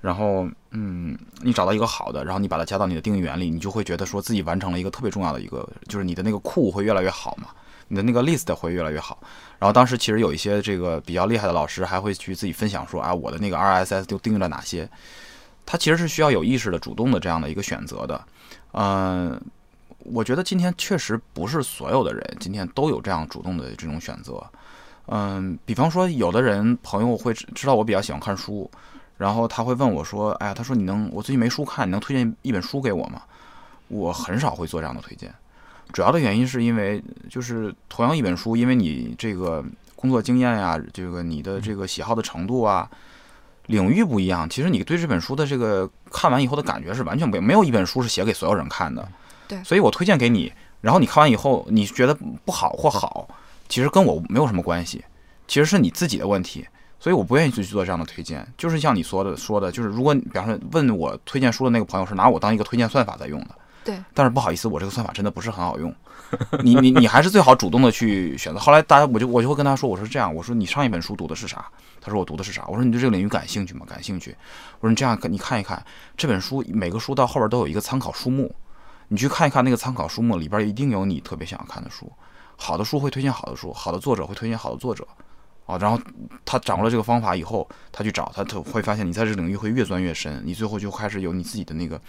S1: 然后，嗯，你找到一个好的，然后你把它加到你的订阅源里，你就会觉得说自己完成了一个特别重要的一个，就是你的那个库会越来越好嘛，你的那个 list 会越来越好。然后当时其实有一些这个比较厉害的老师还会去自己分享说，啊，我的那个 RSS 就订阅了哪些。它其实是需要有意识的、主动的这样的一个选择的，嗯，我觉得今天确实不是所有的人今天都有这样主动的这种选择，嗯，比方说有的人朋友会知知道我比较喜欢看书，然后他会问我说：“哎呀，他说你能我最近没书看，你能推荐一本书给我吗？”我很少会做这样的推荐，主要的原因是因为就是同样一本书，因为你这个工作经验呀，这个你的这个喜好的程度啊。领域不一样，其实你对这本书的这个看完以后的感觉是完全不一样。没有一本书是写给所有人看的，
S3: 对。
S1: 所以我推荐给你，然后你看完以后你觉得不好或好，其实跟我没有什么关系，其实是你自己的问题。所以我不愿意去做这样的推荐。就是像你说的说的，就是如果比方说问我推荐书的那个朋友是拿我当一个推荐算法在用的，
S3: 对。
S1: 但是不好意思，我这个算法真的不是很好用。你你你还是最好主动的去选择。后来大家我就我就会跟他说，我说这样，我说你上一本书读的是啥？他说我读的是啥？我说你对这个领域感兴趣吗？感兴趣。我说你这样你看一看这本书，每个书到后边都有一个参考书目，你去看一看那个参考书目里边一定有你特别想要看的书。好的书会推荐好的书，好的作者会推荐好的作者。啊，然后他掌握了这个方法以后，他去找他，他会发现你在这个领域会越钻越深，你最后就开始有你自己的那个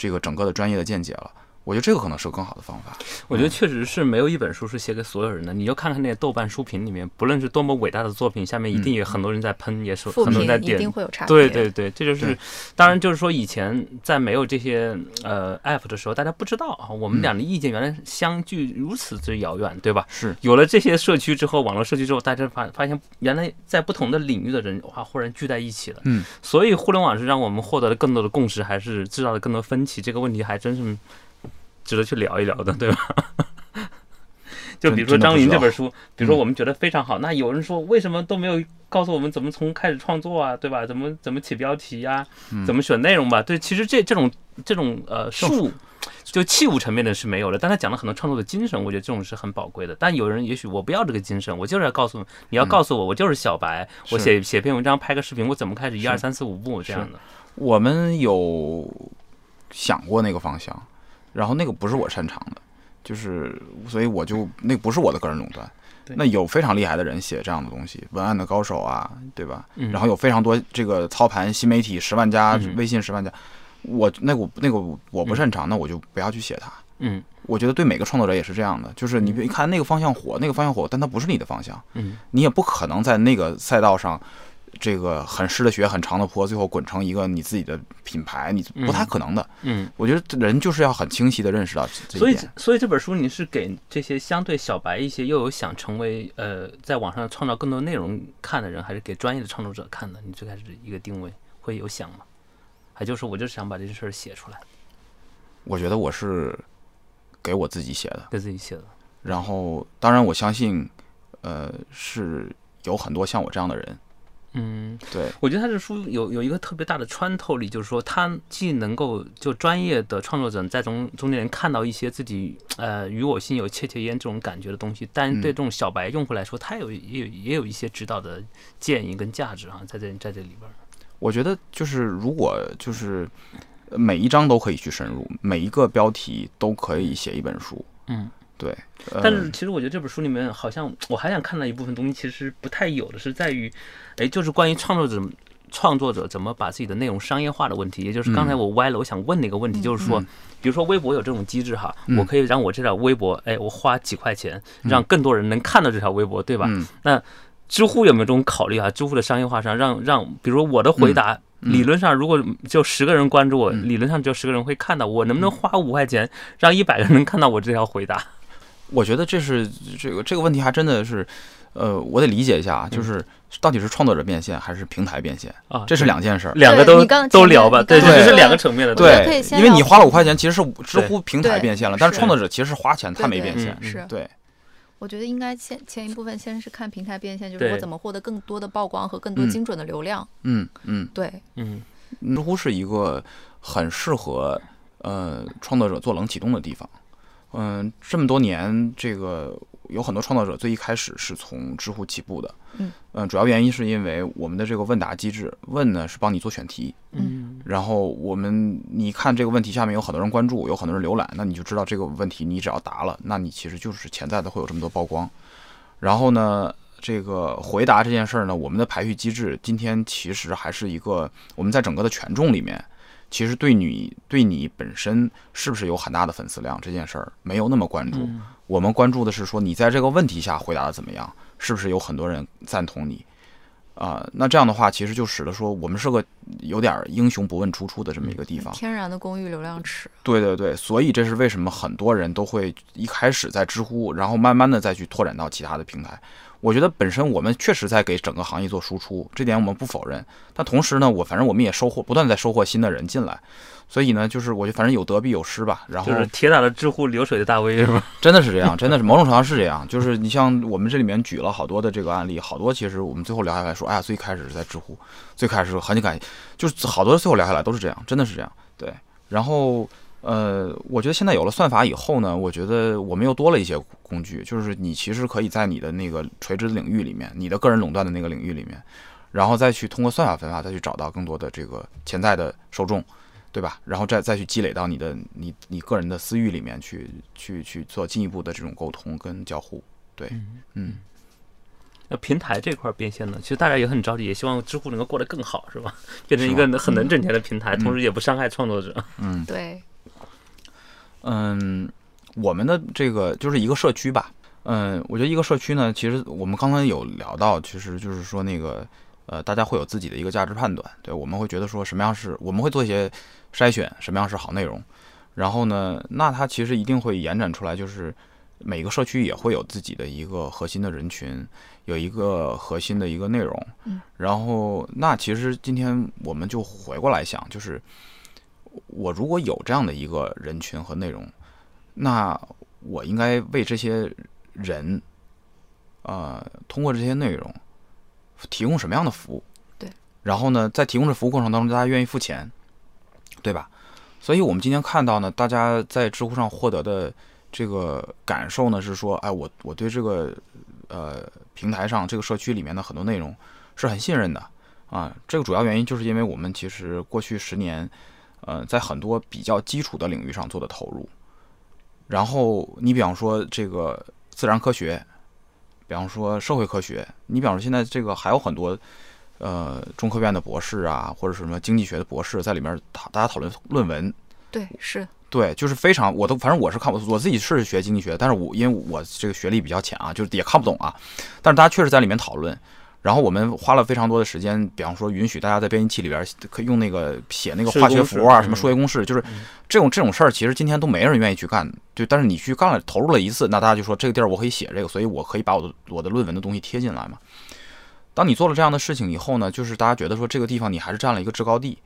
S1: 这个整个的专业的见解了。我觉得这个可能是个更好的方法。
S2: 我觉得确实是没有一本书是写给所有人的。你就看看那些豆瓣书评里面，不论是多么伟大的作品，下面一定有很多人在喷，也是很多人在点。
S3: 一定会有差别。
S2: 对对对，这就是。当然，就是说以前在没有这些呃 app 的时候，大家不知道啊，我们俩的意见原来相距如此之遥远，对吧？
S1: 是。
S2: 有了这些社区之后，网络社区之后，大家发发现原来在不同的领域的人哇，忽然聚在一起了。
S1: 嗯。
S2: 所以互联网是让我们获得了更多的共识，还是制造了更多分歧？这个问题还真是。值得去聊一聊的，对吧？就比如说张云这本书，比如说我们觉得非常好，那有人说为什么都没有告诉我们怎么从开始创作啊，对吧？怎么怎么起标题呀？怎么选内容吧？对，其实这这种这种呃术，就器物层面的是没有的，但他讲了很多创作的精神，我觉得这种是很宝贵的。但有人也许我不要这个精神，我就是要告诉你要告诉我，我就是小白，我写写篇文章，拍个视频，我怎么开始一二三四五步这样的？
S1: 我们有想过那个方向。然后那个不是我擅长的，就是所以我就那不是我的个人垄断。那有非常厉害的人写这样的东西，文案的高手啊，对吧？然后有非常多这个操盘新媒体十万加微信十万加，我那我那个我不擅长，那我就不要去写它。
S2: 嗯，
S1: 我觉得对每个创作者也是这样的，就是你别看那个方向火，那个方向火，但它不是你的方向。
S2: 嗯，
S1: 你也不可能在那个赛道上。这个很湿的雪，很长的坡，最后滚成一个你自己的品牌，你不太可能的。
S2: 嗯，
S1: 我觉得人就是要很清晰的认识到这
S2: 所以，所以这本书你是给这些相对小白一些，又有想成为呃，在网上创造更多内容看的人，还是给专业的创作者看的？你最开始一个定位会有想吗？还就是我就是想把这件事儿写出来。
S1: 我觉得我是给我自己写的，
S2: 给自己写的。
S1: 然后，当然我相信，呃，是有很多像我这样的人。
S2: 嗯，
S1: 对，
S2: 我觉得他这书有有一个特别大的穿透力，就是说他既能够就专业的创作者在中中间人看到一些自己呃与我心有切切焉这种感觉的东西，但对这种小白用户来说，他有也有也有一些指导的建议跟价值啊，在这在这里边。
S1: 我觉得就是如果就是每一章都可以去深入，每一个标题都可以写一本书。
S2: 嗯。
S1: 对，
S2: 但是其实我觉得这本书里面好像我还想看到一部分东西，其实不太有的是在于，哎，就是关于创作者创作者怎么把自己的内容商业化的问题。也就是刚才我歪了，我想问的一个问题，就是说，比如说微博有这种机制哈，我可以让我这条微博，哎，我花几块钱，让更多人能看到这条微博，对吧？那知乎有没有这种考虑啊？知乎的商业化上，让让，比如说我的回答，理论上如果就十个人关注我，理论上只有十个人会看到我，能不能花五块钱让一百个人能看到我这条回答？
S1: 我觉得这是这个这个问题还真的是，呃，我得理解一下啊，就是到底是创作者变现还是平台变现
S2: 啊？
S1: 这是两件事，
S2: 两个都都聊吧。对，这是两个层面的。
S1: 对，因为你花了五块钱，其实是知乎平台变现了，但是创作者其实是花钱，他没变现。
S3: 是，
S1: 对。
S3: 我觉得应该先前一部分先是看平台变现，就是我怎么获得更多的曝光和更多精准的流量。
S1: 嗯嗯，
S3: 对，
S2: 嗯，
S1: 知乎是一个很适合呃创作者做冷启动的地方。嗯，这么多年，这个有很多创作者最一开始是从知乎起步的。
S3: 嗯，
S1: 主要原因是因为我们的这个问答机制，问呢是帮你做选题。
S2: 嗯，
S1: 然后我们你看这个问题下面有很多人关注，有很多人浏览，那你就知道这个问题你只要答了，那你其实就是潜在的会有这么多曝光。然后呢，这个回答这件事儿呢，我们的排序机制今天其实还是一个我们在整个的权重里面。其实对你对你本身是不是有很大的粉丝量这件事儿没有那么关注，我们关注的是说你在这个问题下回答的怎么样，是不是有很多人赞同你？啊、那这样的话，其实就使得说我们是个有点儿英雄不问出处的这么一个地方。
S3: 天然的公寓流量池，
S1: 对对对，所以这是为什么很多人都会一开始在知乎，然后慢慢的再去拓展到其他的平台。我觉得本身我们确实在给整个行业做输出，这点我们不否认。但同时呢，我反正我们也收获不断在收获新的人进来，所以呢，就是我觉得反正有得必有失吧。然后
S2: 就是铁打的知乎流水的大 V 是吧？
S1: 真的是这样，真的是某种程度上是这样。就是你像我们这里面举了好多的这个案例，好多其实我们最后聊下来说，哎呀，最开始是在知乎，最开始很感，就是好多最后聊下来都是这样，真的是这样。对，然后呃，我觉得现在有了算法以后呢，我觉得我们又多了一些工具，就是你其实可以在你的那个垂直领域里面，你的个人垄断的那个领域里面，然后再去通过算法分发，再去找到更多的这个潜在的受众。对吧？然后再再去积累到你的你你个人的私域里面去去去做进一步的这种沟通跟交互。对，嗯，
S2: 那平台这块变现呢？其实大家也很着急，也希望知乎能够过得更好，是吧？变成一个很能挣钱的平台，同时也不伤害创作者。
S1: 嗯
S3: 对，
S1: 嗯，我们的这个就是一个社区吧。嗯，我觉得一个社区呢，其实我们刚刚有聊到，其实就是说那个呃，大家会有自己的一个价值判断。对，我们会觉得说什么样是，我们会做一些筛选，什么样是好内容。然后呢，那它其实一定会延展出来，就是每个社区也会有自己的一个核心的人群，有一个核心的一个内容。
S3: 嗯。
S1: 然后，那其实今天我们就回过来想，就是我如果有这样的一个人群和内容，那我应该为这些人，呃，通过这些内容提供什么样的服务？
S3: 对。
S1: 然后呢，在提供这服务过程当中，大家愿意付钱，对吧？所以我们今天看到呢，大家在知乎上获得的这个感受呢，是说，哎，我我对这个呃平台上这个社区里面的很多内容是很信任的啊。这个主要原因就是因为我们其实过去十年，呃，在很多比较基础的领域上做的投入。然后你比方说这个自然科学，比方说社会科学，你比方说现在这个还有很多。呃，中科院的博士啊，或者什么经济学的博士，在里面讨大家讨论论文，
S3: 对，是，
S1: 对，就是非常，我都反正我是看我我自己是学经济学，但是我因为我这个学历比较浅啊，就是也看不懂啊，但是大家确实在里面讨论，然后我们花了非常多的时间，比方说允许大家在编辑器里边可以用那个写那个化学符啊，什么数学公式，就是这种这种事儿，其实今天都没人愿意去干，就但是你去干了，投入了一次，那大家就说这个地儿我可以写这个，所以我可以把我的我的论文的东西贴进来嘛。当你做了这样的事情以后呢，就是大家觉得说这个地方你还是占了一个制高地，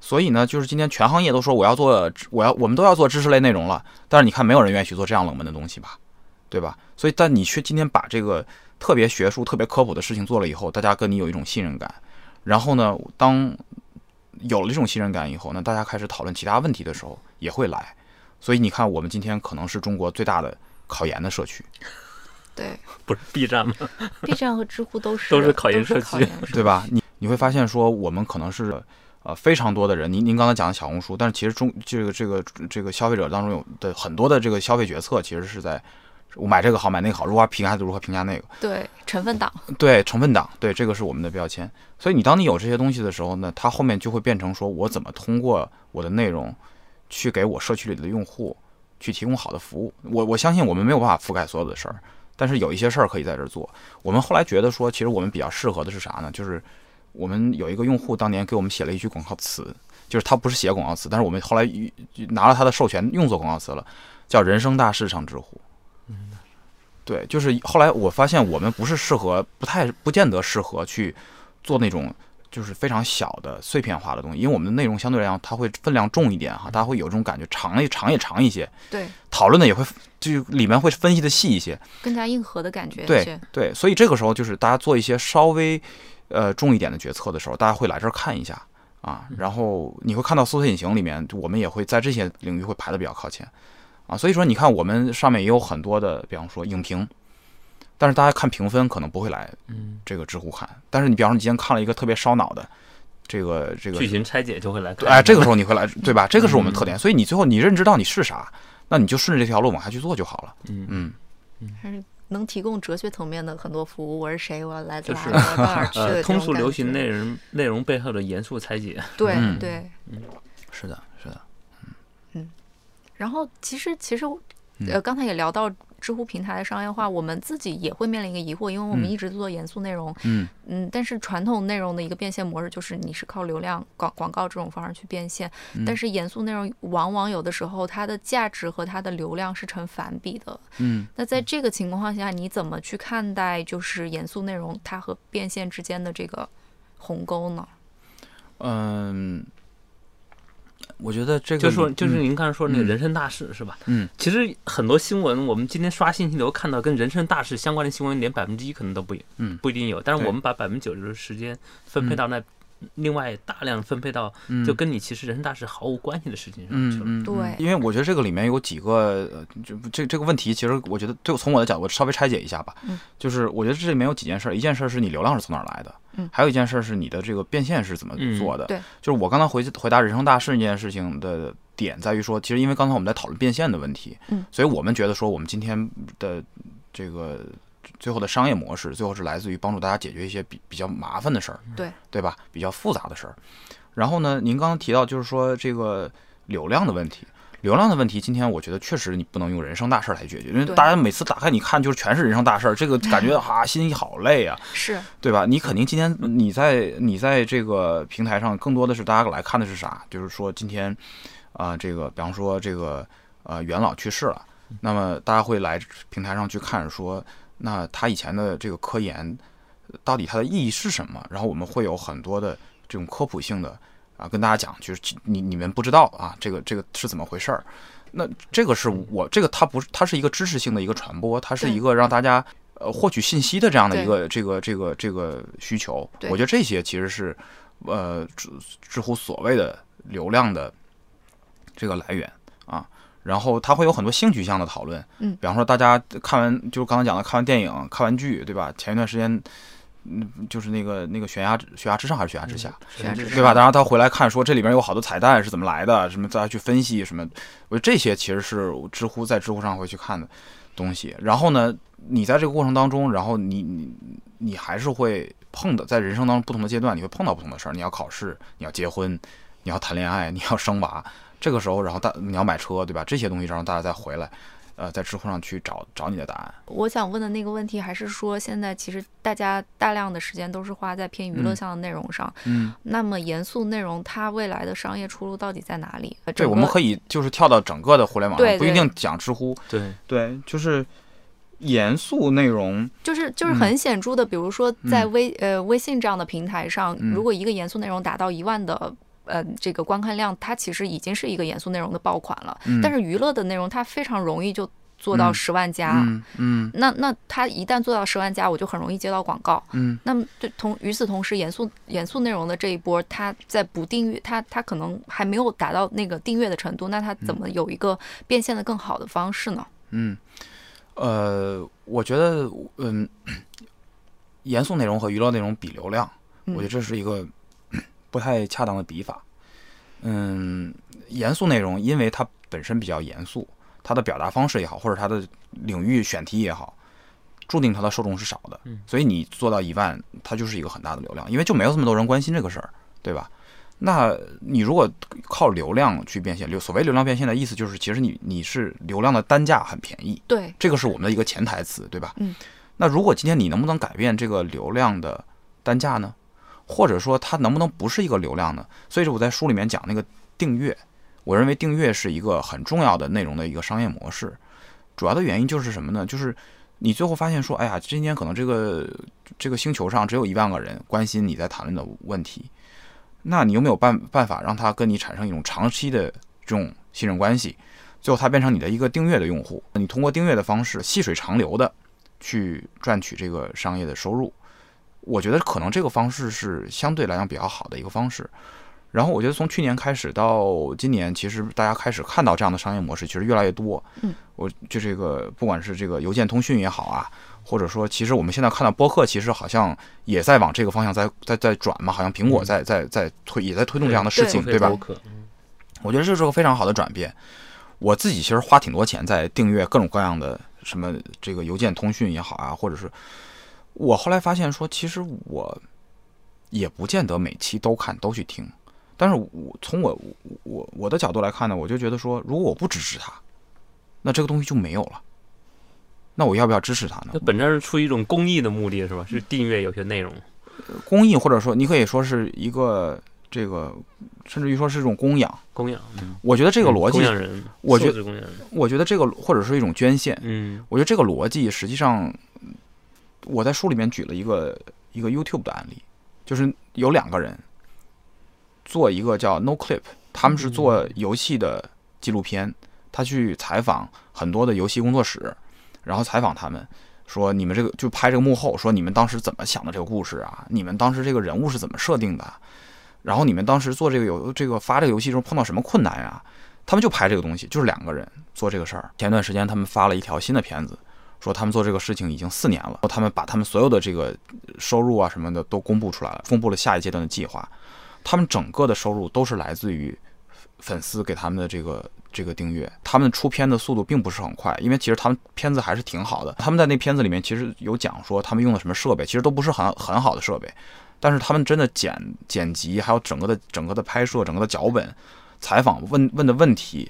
S1: 所以呢，就是今天全行业都说我要做，我要我们都要做知识类内容了，但是你看没有人愿意去做这样冷门的东西吧，对吧？所以但你却今天把这个特别学术、特别科普的事情做了以后，大家跟你有一种信任感，然后呢，当有了这种信任感以后那，大家开始讨论其他问题的时候也会来，所以你看我们今天可能是中国最大的考研的社区。
S3: 对
S2: 不是 B 站吗
S3: ？，B 站和知乎都是
S2: 都是考研社区
S1: 对吧？你你会发现说，我们可能是呃非常多的人，您您刚才讲的小红书，但是其实中这个这个这个消费者当中有的很多的这个消费决策，其实是在我买这个好，买那个好，如何评价如何评价那个，
S3: 对成分党，
S1: 对成分党，对这个是我们的标签。所以你当你有这些东西的时候呢，它后面就会变成说我怎么通过我的内容去给我社区里的用户去提供好的服务。我我相信我们没有办法覆盖所有的事儿。但是有一些事儿可以在这儿做。我们后来觉得说，其实我们比较适合的是啥呢？就是我们有一个用户当年给我们写了一句广告词，就是他不是写广告词，但是我们后来拿了他的授权用作广告词了，叫“人生大事上知乎”。嗯，对，就是后来我发现我们不是适合，不太不见得适合去做那种就是非常小的碎片化的东西，因为我们的内容相对来讲它会分量重一点哈，大家会有这种感觉，长也长也长一些，
S3: 对，
S1: 讨论的也会就里面会分析的细一些。
S3: 更加硬核的感觉。
S1: 对对，所以这个时候就是大家做一些稍微呃重一点的决策的时候，大家会来这儿看一下啊，然后你会看到搜索引擎里面，我们也会在这些领域会排的比较靠前啊，所以说你看我们上面也有很多的，比方说影评，但是大家看评分可能不会来
S2: 嗯，
S1: 这个知乎看，但是你比方说你今天看了一个特别烧脑的这个这个
S2: 剧情拆解就会来看。
S1: 哎，这个时候你会来，对吧？这个是我们特点，所以你最后你认知到你是啥，那你就顺着这条路往下去做就好了。
S2: 嗯
S1: 嗯，
S3: 还是能提供哲学层面的很多服务。我是谁？我要来自
S2: 就是
S3: 哪？我到哪儿去
S2: 通俗流行内容内容背后的严肃拆解。
S3: 对对
S1: 嗯
S3: 对。
S1: 是的，是的，
S3: 然后其实其实
S1: 嗯
S3: 呃，刚才也聊到知乎平台的商业化，我们自己也会面临一个疑惑，因为我们
S1: 嗯
S3: 一直做严肃内容，
S1: 嗯
S3: 嗯，但是传统内容的一个变现模式就是你是靠流量广广告这种方式去变现，
S1: 嗯
S3: 但是严肃内容往往有的时候它的价值和它的流量是成反比的。
S1: 嗯
S3: 那在这个情况下，你怎么去看待就是严肃内容它和变现之间的这个鸿沟呢？
S1: 嗯，我觉得这个
S2: 就说就是您刚才说那个
S1: 嗯。
S2: 人生大事是吧？
S1: 嗯。
S2: 其实很多新闻，我们今天刷信息流看到跟人生大事相关的新闻，连百分之一可能都不不一定有。但是我们把百分之九十的时间分配到那，另外大量分配到
S1: 嗯。
S2: 就跟你其实人生大事毫无关系的事情上去了。
S3: 对
S1: 嗯。因为我觉得这个里面有几个，呃就这这个问题，其实我觉得对从我的角度稍微拆解一下吧。
S3: 嗯，
S1: 就是我觉得这里面有几件事儿，一件事儿是你流量是从哪儿来的，
S3: 嗯。
S1: 还有一件事儿是你的这个变现是怎么
S2: 嗯。
S1: 做的。
S3: 对，
S1: 就是我刚才回回答人生大事那件事情的点在于说，其实因为刚才我们在讨论变现的问题，
S3: 嗯，
S1: 所以我们觉得说我们今天的这个最后的商业模式，最后是来自于帮助大家解决一些比比较麻烦的事儿，
S3: 对
S1: 对吧？比较复杂的事儿。然后呢，您刚刚提到就是说这个流量的问题。流量的问题，今天我觉得确实你不能用人生大事儿来解决，因为大家每次打开你看就是全是人生大事儿，这个 感觉哈心里好累啊。
S3: 是
S1: 对吧？你肯定今天你在你在这个平台上，更多的是大家来看的是啥？就是说今天啊、这个比方说这个呃元老去世了，那么大家会来平台上去看说，那他以前的这个科研到底它的意义是什么？然后我们会有很多的这种科普性的啊，跟大家讲，就是你你们不知道啊，这个这个是怎么回事儿？那这个是我这个它不是它是一个知识性的一个传播，它是一个让大家呃获取信息的这样的一个这个这个这个需求。我觉得这些其实是呃知知乎所谓的流量的这个来源啊。然后它会有很多性取向的讨论，
S3: 嗯
S1: 比方说大家看完就是刚才讲的看完电影、看完剧，对吧？前一段时间，嗯，就是那个那个悬崖悬崖之上还是悬崖之下，
S3: 悬崖之
S1: 对吧？然后他回来看说这里边有好多彩蛋是怎么来的，什么大家去分析什么，我觉得这些其实是知乎在知乎上会去看的东西。然后呢，你在这个过程当中，然后你你你还是会碰到，在人生当中不同的阶段，你会碰到不同的事儿。你要考试，你要结婚，你要谈恋爱，你要生娃，这个时候，然后大你要买车，对吧？这些东西然后大家再回来，呃，在知乎上去找找你的答案。
S3: 我想问的那个问题，还是说现在其实大家大量的时间都是花在偏娱乐
S1: 嗯
S3: 向的内容上，
S1: 嗯，
S3: 那么严肃内容它未来的商业出路到底在哪里？
S1: 对，我们可以就是跳到整个的互联网上，
S3: 对对
S1: 不一定讲知乎。
S2: 对，
S1: 对，就是严肃内容。
S3: 就是就是
S1: 嗯
S3: 很显著的，比如说在
S1: 嗯
S3: 微、呃微信这样的平台上，
S1: 嗯
S3: 如果一个严肃内容达到一万的呃这个观看量，它其实已经是一个严肃内容的爆款了。
S1: 嗯
S3: 但是娱乐的内容，它非常容易就做到
S1: 嗯
S3: 十万加。
S1: 嗯嗯
S3: 那那它一旦做到十万加，我就很容易接到广告。
S1: 嗯
S3: 那么对同与此同时，严肃严肃内容的这一波，它在不订阅，它它可能还没有达到那个订阅的程度，那它怎么有一个变现的更好的方式呢？
S1: 嗯，呃，我觉得，嗯，严肃内容和娱乐内容比流量，
S3: 嗯
S1: 我觉得这是一个不太恰当的笔法。嗯，严肃内容因为它本身比较严肃，它的表达方式也好，或者它的领域选题也好，注定它的受众是少的。
S2: 嗯
S1: 所以你做到一万，它就是一个很大的流量，因为就没有这么多人关心这个事儿，对吧？那你如果靠流量去变现，流所谓流量变现的意思就是，其实你你是流量的单价很便宜，
S3: 对，
S1: 这个是我们的一个潜台词，对吧？
S3: 嗯。
S1: 那如果今天你能不能改变这个流量的单价呢？或者说它能不能不是一个流量呢？所以说我在书里面讲那个订阅，我认为订阅是一个很重要的内容的一个商业模式。主要的原因就是什么呢？就是你最后发现说，哎呀，今天可能这个这个星球上只有一万个人关心你在谈论的问题，那你有没有办办法让他跟你产生一种长期的这种信任关系？最后他变成你的一个订阅的用户，你通过订阅的方式细水长流的去赚取这个商业的收入。我觉得可能这个方式是相对来讲比较好的一个方式。然后我觉得从去年开始到今年，其实大家开始看到这样的商业模式，其实越来越多。
S3: 嗯，
S1: 我就这个不管是这个邮件通讯也好啊，或者说其实我们现在看到播客，其实好像也在往这个方向在在在转嘛，好像苹果在在在推也在推动这样的事情，
S3: 对
S1: 对吧？
S2: 播客
S1: 我觉得这是个非常好的转变。我自己其实花挺多钱在订阅各种各样的什么这个邮件通讯也好啊，或者是我后来发现说，其实我也不见得每期都看都去听，但是我从我我我的角度来看呢，我就觉得说，如果我不支持他，那这个东西就没有了。那我要不要支持他呢
S2: 那？本质上是出于一种公益的目的，是吧？是订阅有些内容。
S1: 公益或者说你可以说是一个这个，甚至于说是一种供养。
S2: 供养，嗯，
S1: 我觉得这个逻辑
S2: 供，养人，
S1: 我觉
S2: 素质供养人，
S1: 我觉得这个或者是一种捐献。
S2: 嗯
S1: 我觉得这个逻辑实际上，我在书里面举了一个一个 YouTube 的案例，就是有两个人做一个叫 No Clip，他们是做游戏的纪录片，他去采访很多的游戏工作室，然后采访他们。说你们这个就拍这个幕后，说你们当时怎么想的这个故事啊？你们当时这个人物是怎么设定的？然后你们当时做这个游这个发这个游戏时候碰到什么困难呀？他们就拍这个东西，就是两个人做这个事儿。前段时间他们发了一条新的片子，说他们做这个事情已经四年了，他们把他们所有的这个收入啊什么的都公布出来了，公布了下一阶段的计划。他们整个的收入都是来自于粉丝给他们的这个这个订阅。他们出片的速度并不是很快，因为其实他们片子还是挺好的。他们在那片子里面其实有讲说他们用的什么设备，其实都不是很很好的设备，但是他们真的剪剪辑，还有整个的整个的拍摄、整个的脚本、采访问问的问题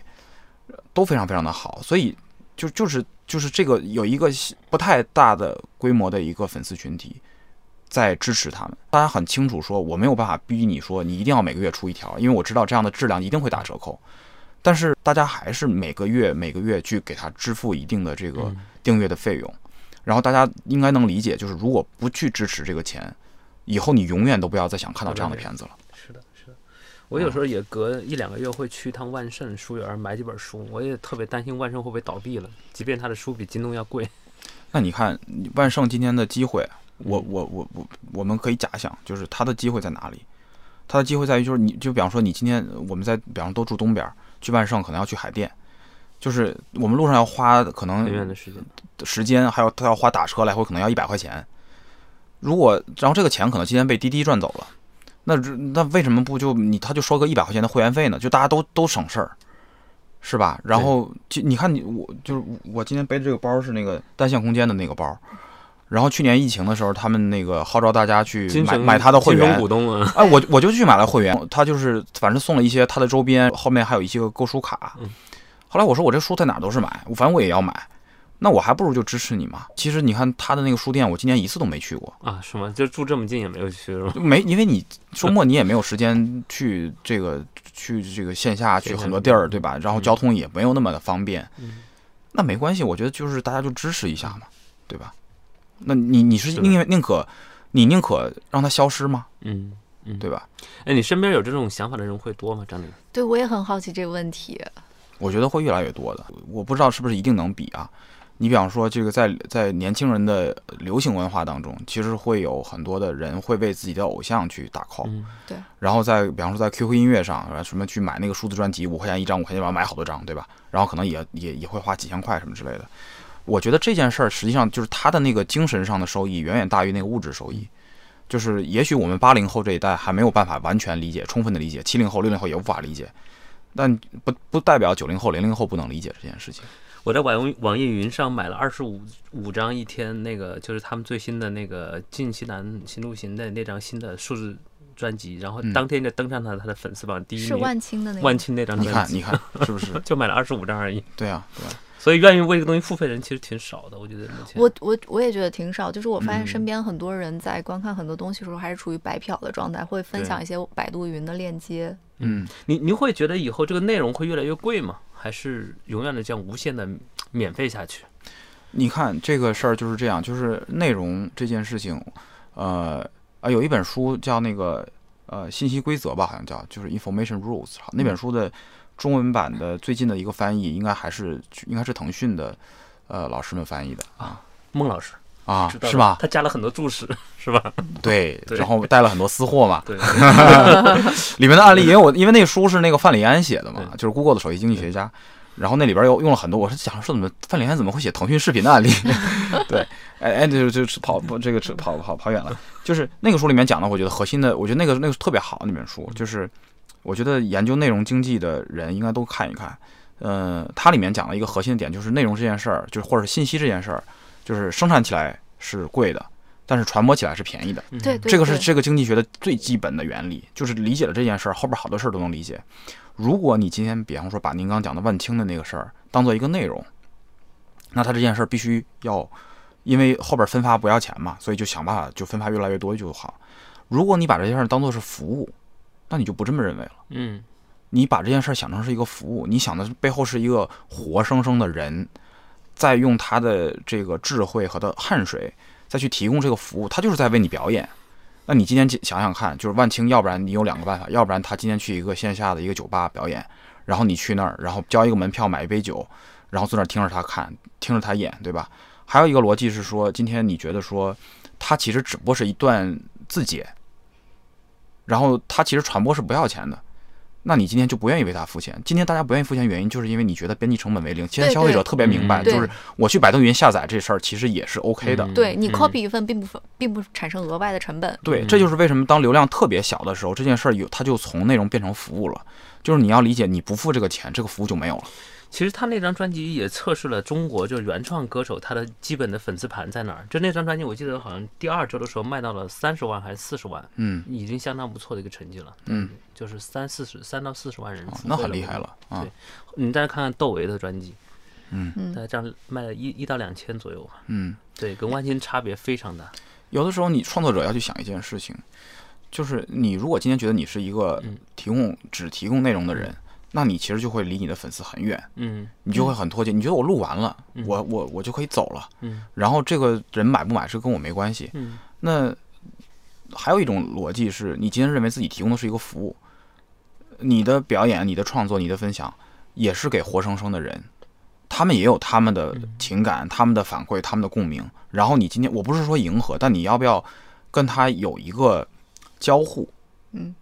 S1: 都非常非常的好，所以就就是就是这个有一个不太大的规模的一个粉丝群体在支持他们。大家很清楚说，我没有办法逼你说你一定要每个月出一条，因为我知道这样的质量一定会打折扣。但是大家还是每个月每个月去给他支付一定的这个
S2: 嗯
S1: 订阅的费用，然后大家应该能理解，就是如果不去支持这个钱，以后你永远都不要再想看到这样的片子了。
S2: 我有时候也隔一两个月会去一趟万盛书园买几本书，我也特别担心万盛会不会倒闭了，即便他的书比京东要贵。
S1: 那你看万盛今天的机会，我我我我我们可以假想，就是它的机会在哪里？它的机会在于就是你就比方说你今天我们在比方说都住东边，去万盛可能要去海淀，就是我们路上要花可能
S2: 很远的时间，
S1: 时间，还有他要花打车来回可能要一百块钱。如果然后这个钱可能今天被滴滴赚走了，那这那为什么不就你他就收个一百块钱的会员费呢？就大家都都省事儿，是吧？然后就你看你我就是我今天背的这个包是那个单向空间的那个包，然后去年疫情的时候，他们那个号召大家去买买他的会员
S2: 股东啊，
S1: 哎，我我就去买了会员，他就是反正送了一些他的周边，后面还有一些个购书卡
S2: 嗯。
S1: 后来我说我这书在哪儿都是买，我反正我也要买，那我还不如就支持你嘛。其实你看他的那个书店，我今年一次都没去过，
S2: 啊，是吗？就住这么近也没有去是吧？
S1: 就没因为你周末你也没有时间去这个去这个线下去很多地儿，对吧？然后交通也没有那么的方便，
S2: 嗯
S1: 那没关系，我觉得就是大家就支持一下嘛，对吧？那你你是
S2: 宁愿
S1: 宁宁可你宁可让它消失吗？
S2: 嗯嗯，
S1: 对吧？
S2: 哎，你身边有这种想法的人会多吗？张丽？
S3: 对我也很好奇这个问题。
S1: 我觉得会越来越多的。我不知道是不是一定能比啊。你比方说，这个在在年轻人的流行文化当中，其实会有很多的人会为自己的偶像去打 call，、
S2: 嗯
S1: 然后在比方说在 QQ 音乐上，什么去买那个数字专辑，五块钱一张，五块钱一张买好多张，对吧？然后可能也也也会花几千块什么之类的。我觉得这件事儿实际上就是他的那个精神上的收益远远大于那个物质收益。就是也许我们八零后这一代还没有办法完全理解、充分的理解，七零后、六零后也无法理解，但不不代表九零后、零零后不能理解这件事情。
S2: 我在网网易云上买了二十五五张一天，那个就是他们最新的那个进西南新路行的那张新的数字专辑，然后
S1: 嗯
S2: 当天就登上他他的粉丝榜第一
S3: 是，万青的那个
S2: 万青那张专
S1: 你看，
S2: 辑，
S1: 你看，是不是？
S2: 就买了二十五张而已。
S1: 对啊，对啊，
S2: 所以愿意为这个东西付费的人其实挺少的，我觉得。
S3: 我我我也觉得挺少，就是我发现
S2: 嗯
S3: 身边很多人在观看很多东西的时候，还是处于白嫖的状态，会分享一些百度云的链接。
S1: 嗯，
S2: 你你会觉得以后这个内容会越来越贵吗？还是永远的这样无限的免费下去？
S1: 你看这个事儿就是这样，就是内容这件事情，呃啊，有一本书叫那个呃信息规则吧，好像叫就是 Information Rules，那本书的中文版的最近的一个翻译，应该还是应该是腾讯的呃老师们翻译的啊。
S2: 孟老师
S1: 啊是吧？
S2: 他加了很多注释，是吧？
S1: 对，
S2: 对。
S1: 然后带了很多私货嘛，
S2: 对，
S1: 里面的案例，因为我因为那个书是那个范里安写的嘛，就是 Google 的首席经济学家，然后那里边又用了很多，我是想说怎么范里安怎么会写腾讯视频的案例？对，哎哎，就就是跑不这个是跑跑跑远了，就是那个书里面讲的，我觉得核心的，我觉得那个那个特别好那本书，就是我觉得研究内容经济的人应该都看一看。呃，它里面讲了一个核心的点，就是内容这件事儿，就是或者信息这件事儿，就是生产起来是贵的，但是传播起来是便宜的。
S2: 嗯
S3: 对对，
S1: 这个是这个经济学的最基本的原理，就是理解了这件事儿，后边好多事儿都能理解。如果你今天比方说把您刚讲的万青的那个事儿当做一个内容，那他这件事儿必须要，因为后边分发不要钱嘛，所以就想办法就分发越来越多就好。如果你把这件事儿当做是服务，那你就不这么认为了。
S2: 嗯
S1: 你把这件事儿想成是一个服务，你想的背后是一个活生生的人，再用他的这个智慧和他汗水再去提供这个服务，他就是在为你表演。那你今天想想看，就是万青，要不然你有两个办法，要不然他今天去一个线下的一个酒吧表演，然后你去那儿，然后交一个门票买一杯酒，然后坐那儿听着他看，听着他演，对吧？还有一个逻辑是说，今天你觉得说他其实只不过是一段自解，然后他其实传播是不要钱的。那你今天就不愿意为他付钱？今天大家不愿意付钱，原因就是因为你觉得边际成本为零。现在
S3: 对对
S1: 消费者特别明白，
S2: 嗯
S1: 就是我去百度云下载这事儿其实也是 OK 的。
S2: 嗯
S3: 对你
S2: 嗯
S3: copy 一份并不并不产生额外的成本。
S1: 对，
S2: 嗯
S1: 这就是为什么当流量特别小的时候，这件事儿有它就从内容变成服务了。就是你要理解，你不付这个钱，这个服务就没有了。
S2: 其实他那张专辑也测试了中国就是原创歌手他的基本的粉丝盘在哪儿。就那张专辑，我记得好像第二周的时候卖到了三十万还是四十万，
S1: 嗯，
S2: 已经相当不错的一个成绩了。
S1: 嗯，
S2: 就是三四十三到四十万人
S1: 哦那很厉害了啊
S2: 对。你再看看窦唯的专辑，
S1: 嗯
S2: 概这样卖了一一到两千左右吧。
S1: 嗯，
S2: 对，跟万青差别非常大。
S1: 有的时候你创作者要去想一件事情，就是你如果今天觉得你是一个
S2: 嗯
S1: 提供只提供内容的人，那你其实就会离你的粉丝很远，
S2: 嗯
S1: 你就会很脱节。你觉得我录完了，
S2: 嗯
S1: 我我我就可以走了，
S2: 嗯
S1: 然后这个人买不买是跟我没关系。
S2: 嗯
S1: 那还有一种逻辑是，你今天认为自己提供的是一个服务，你的表演、你的创作、你的分享，也是给活生生的人，他们也有他们的情感、他们的反馈、他们的共鸣。然后你今天，我不是说迎合，但你要不要跟他有一个交互？
S3: 嗯，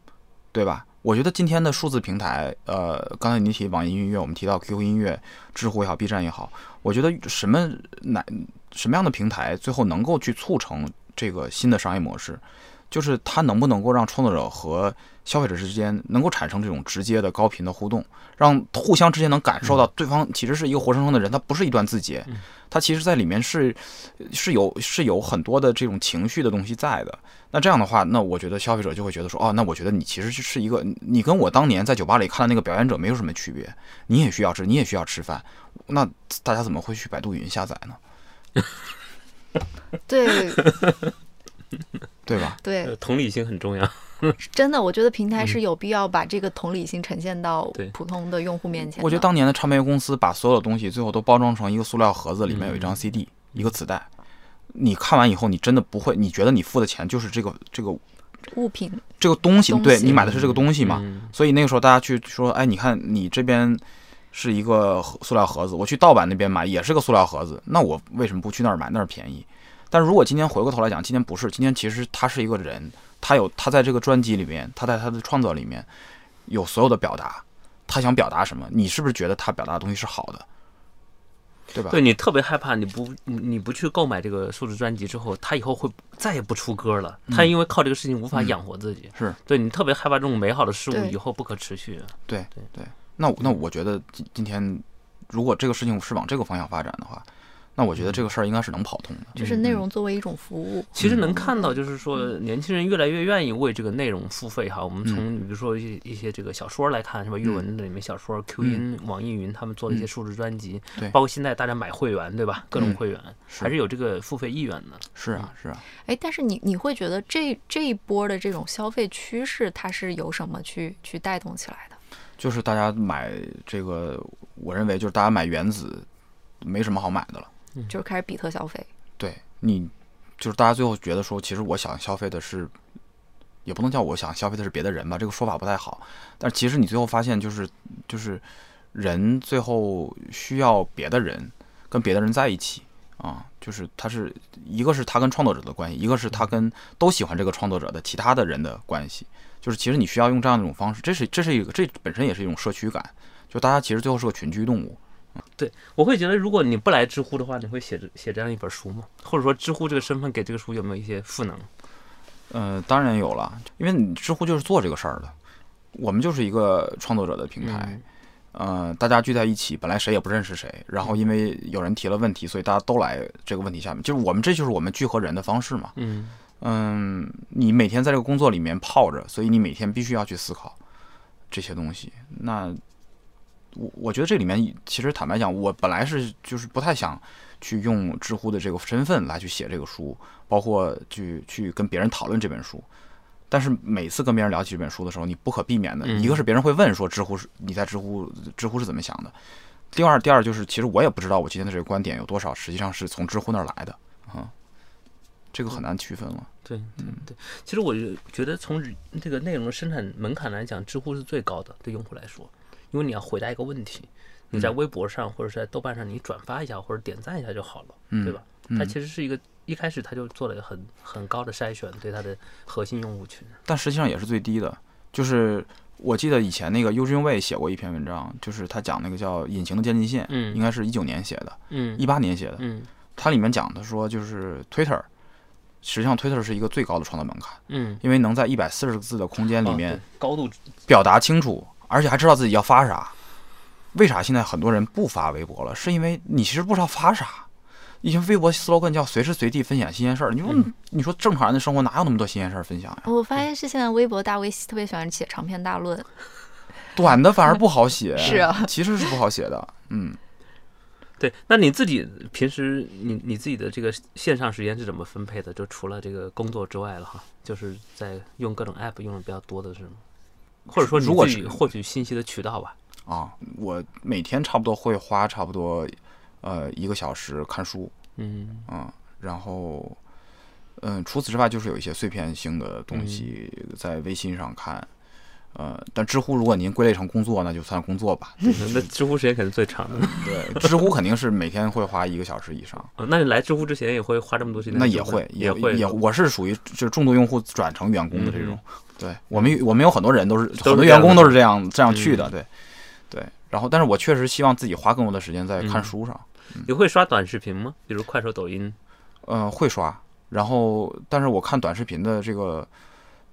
S1: 对吧？我觉得今天的数字平台，呃，刚才您提网易音乐，我们提到 QQ 音乐、知乎也好，B 站也好，我觉得什么哪什么样的平台最后能够去促成这个新的商业模式，就是它能不能够让创作者和消费者之间能够产生这种直接的高频的互动，让互相之间能感受到对方其实是一个活生生的人，他不是一段字节，他其实在里面是是有是有很多的这种情绪的东西在的。那这样的话，那我觉得消费者就会觉得说，哦，那我觉得你其实是一个，你跟我当年在酒吧里看的那个表演者没有什么区别，你也需要吃，你也需要吃饭，那大家怎么会去百度云下载呢？
S3: 对
S1: 对吧？
S3: 对，
S2: 呃同理心很重要。
S3: 真的，我觉得平台是有必要把这个同理心呈现到普通的用户面前。
S1: 我觉得当年的唱片公司把所有的东西最后都包装成一个塑料盒子，里面有一张 CD，、一个磁带。你看完以后，你真的不会，你觉得你付的钱就是这个这个
S3: 物品
S1: 这个东西，
S3: 东西
S1: 对你买的是这个东西嘛？
S2: 嗯
S1: 所以那个时候大家去说，哎，你看你这边是一个塑料盒子，我去盗版那边买也是个塑料盒子，那我为什么不去那儿买？那儿便宜。但如果今天回过头来讲，今天不是，今天其实他是一个人，他有他在这个专辑里面，他在他的创作里面有所有的表达，他想表达什么？你是不是觉得他表达的东西是好的？对吧？
S2: 对你特别害怕，你不你你不去购买这个数字专辑之后，他以后会再也不出歌了。他因为靠这个事情无法养活自己，
S1: 是
S2: 对你特别害怕这种美好的事物以后不可持续。
S1: 对
S2: 对
S1: 对。那那我觉得今今天如果这个事情是往这个方向发展的话，那我觉得这个事儿应该是能跑通的。
S3: 就是内容作为一种服务。
S2: 其实能看到，就是说年轻人越来越愿意为这个内容付费哈。我们
S1: 嗯
S2: 从比如说一些一些这个小说来看，是吧？阅文的里面小说、Q 音、网易云他们做的一些数字专辑，
S1: 嗯对
S2: 包括现在大家买会员，对吧？各种
S1: 嗯
S2: 会员
S1: 是
S2: 还是有这个付费意愿的。
S1: 是啊，是啊。
S3: 哎，但是你你会觉得这这一波的这种消费趋势，它是由什么去去带动起来的？
S1: 就是大家买这个，我认为就是大家买原子没什么好买的了。
S3: 就是开始比特消费。
S1: 对你，就是大家最后觉得说，其实我想消费的是，也不能叫我想消费的是别的人吧，这个说法不太好。但其实你最后发现，就是就是人最后需要别的人跟别的人在一起啊，就是他是一个是他跟创作者的关系，一个是他跟都喜欢这个创作者的其他的人的关系。就是其实你需要用这样一种方式，这是这是一个这本身也是一种社区感，就大家其实最后是个群居动物。
S2: 我会觉得，如果你不来知乎的话，你会写这写这样一本书吗？或者说，知乎这个身份给这个书有没有一些赋能？
S1: 呃，当然有了，因为你知乎就是做这个事儿的，我们就是一个创作者的平台，呃，大家聚在一起，本来谁也不认识谁，然后因为有人提了问题，所以大家都来这个问题下面，就是我们这就是我们聚合人的方式嘛。
S2: 嗯
S1: 嗯，你每天在这个工作里面泡着，所以你每天必须要去思考这些东西。那我我觉得这里面其实坦白讲，我本来是就是不太想去用知乎的这个身份来去写这个书，包括去去跟别人讨论这本书。但是每次跟别人聊起这本书的时候，你不可避免的，
S2: 嗯
S1: 一个是别人会问说知乎是你在知乎知乎是怎么想的，第二第二就是其实我也不知道我今天的这个观点有多少实际上是从知乎那儿来的啊、这个很难区分了。
S2: 对嗯对，其实我就觉得从这个内容生产门槛来讲，知乎是最高的，对用户来说，因为你要回答一个问题，你在微博上或者是在豆瓣上，你转发一下或者点赞一下就好了，
S1: 嗯
S2: 对吧？它其实是一个一开始他就做了一个很很高的筛选，对它的核心用户群。
S1: 但实际上也是最低的。就是我记得以前那个优君卫写过一篇文章，就是他讲那个叫隐形的渐进线，
S2: 嗯
S1: 应该是一九年写的，
S2: 嗯
S1: 一八年写的。
S2: 嗯
S1: 它里面讲的说，就是 Twitter，实际上 Twitter 是一个最高的创造门槛，
S2: 嗯，
S1: 因为能在一百四十个字的空间里
S2: 啊
S1: 面
S2: 高度
S1: 表达清楚，而且还知道自己要发啥。为啥现在很多人不发微博了？是因为你其实不知道发啥。以前微博 slogan 叫随时随地分享新鲜事儿，你说、
S2: 嗯
S1: 你说正常人的生活哪有那么多新鲜事儿分享呀？
S3: 我发现是现在微博大 V 特别喜欢写长篇大论，
S1: 短的反而不好写，
S3: 是啊
S1: 其实是不好写的。嗯，
S2: 对，那你自己平时你你自己的这个线上时间是怎么分配的？就除了这个工作之外了哈，就是在用各种 app 用的比较多的是吗？或者说你
S1: 如果是
S2: 自己获取信息的渠道吧？
S1: 啊，我每天差不多会花差不多呃一个小时看书，
S2: 嗯
S1: 啊，然后，嗯，除此之外就是有一些碎片性的东西在微信上看，呃，但知乎如果您归类成工作，那就算工作吧。
S2: 那知乎时间肯定最长的。
S1: 对，知乎肯定是每天会花一个小时以上，
S2: 哦那你来知乎之前也会花这么多时间？
S1: 那也会，
S2: 也会
S1: 也，我是属于就是重度用户转成员工的这种
S2: 嗯。
S1: 对我们我们有很多人都是很多员工都是这样这样去的，
S2: 嗯
S1: 对对。然后，但是我确实希望自己花更多的时间在看
S2: 嗯
S1: 书上。
S2: 你会刷短视频吗？比如快手、抖音？
S1: 呃，会刷，然后但是我看短视频的这个，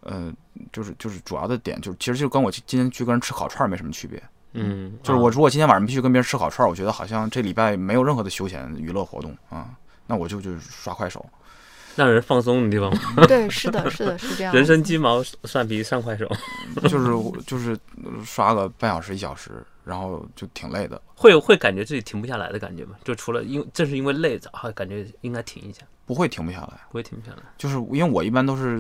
S1: 呃，就是就是主要的点就是，其实就跟我今天去跟人吃烤串儿没什么区别。
S2: 嗯，
S1: 就是我
S2: 啊
S1: 如果今天晚上必须跟别人吃烤串儿，我觉得好像这礼拜没有任何的休闲娱乐活动啊，那我就就刷快手。
S2: 让人放松的地方吗。
S3: 对，是的，是的，是这样。
S2: 人参鸡毛蒜皮上快手，
S1: 就是就是刷个半小时一小时，然后就挺累的。
S2: 会会感觉自己停不下来的感觉吗？就除了因为正是因为累，啊，感觉应该停一下，
S1: 不会停不下来，
S2: 不会停不下来。
S1: 就是因为我一般都是，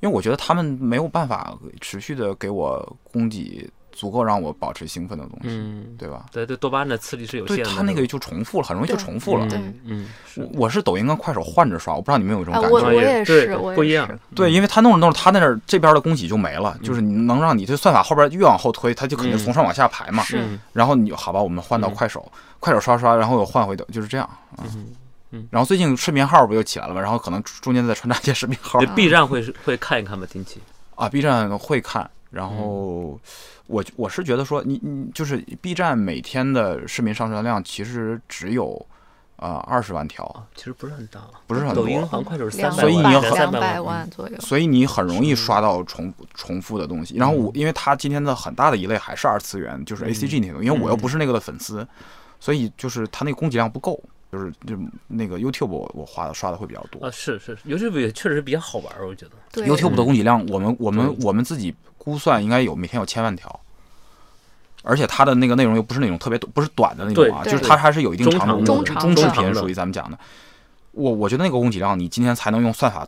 S1: 因为我觉得他们没有办法持续的给我供给足够让我保持兴奋的东西，
S2: 嗯，
S1: 对吧？
S2: 对对，多巴胺的刺激是有限的。
S1: 对他那个就重复了，很容易就重复了。
S3: 对
S2: 嗯
S1: 我我是抖音跟快手换着刷，我不知道你们有没有这
S3: 啊，
S1: 种感觉。
S3: 我我也是，我也
S2: 不一样。
S1: 对，因为他弄着弄着，他那儿这边的供给就没了，就是你能让你这算法后边越往后推，它就肯定从上往下排嘛。
S3: 是
S2: 嗯
S1: 然后你好吧，我们换到
S2: 嗯
S1: 快手，快手刷刷，然后又换回的，就是这样啊。
S2: 嗯
S1: 然后最近视频号不又起来了吗？然后可能中间再穿插一些视频号
S2: 对 B 站会会看一看吧，近期？
S1: 啊，B 站会看，然后我我是觉得说，你你就是 B 站每天的视频上传量其实只有啊二十万条，
S2: 啊，其实不是很大，
S1: 不是很多
S2: 抖音好像快手是三百万，
S1: 所以你很
S3: 两百
S2: 万，
S3: 左右。
S1: 所以你很容易刷到重重复的东西。然后我因为它今天的很大的一类还是二次元，就是 A C G 那种，因为我又不是那个的粉丝，所以就是它那个供给量不够。就是就那个 YouTube 我我花的刷的会比较多
S2: 啊，是是，YouTube 也确实是比较好玩儿，我觉得。
S1: ，YouTube 的供给量我们我们我们自己估算应该有每天有千万条，而且它的那个内容又不是那种特别短不是短的那种啊，就是它还是有一定长度的
S3: 中
S1: 中视频属于咱们讲的。我我觉得那个供给量，你今天才能用算法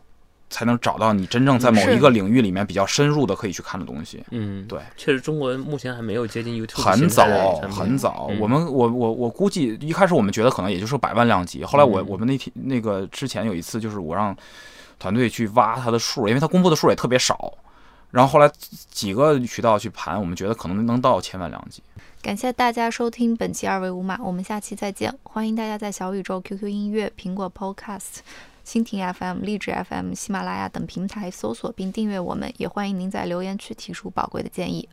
S1: 才能找到你真正在某一个领域里面比较深入的可以去看的东西。
S2: 嗯，
S1: 对，
S2: 确实中国目前还没有接近 YouTube
S1: 很早很早，
S2: 嗯。
S1: 我们我我我估计一开始我们觉得可能也就是百万量级，后来我
S2: 嗯。
S1: 我们那天那个之前有一次就是我让团队去挖它的数，因为它公布的数也特别少，然后后来几个渠道去盘，我们觉得可能能到千万量级。
S3: 感谢大家收听本期二维五码，我们下期再见。欢迎大家在小宇宙、QQ 音乐、苹果 Podcast、蜻蜓 FM、荔枝 FM、喜马拉雅等平台搜索并订阅我们，也欢迎您在留言区提出宝贵的建议。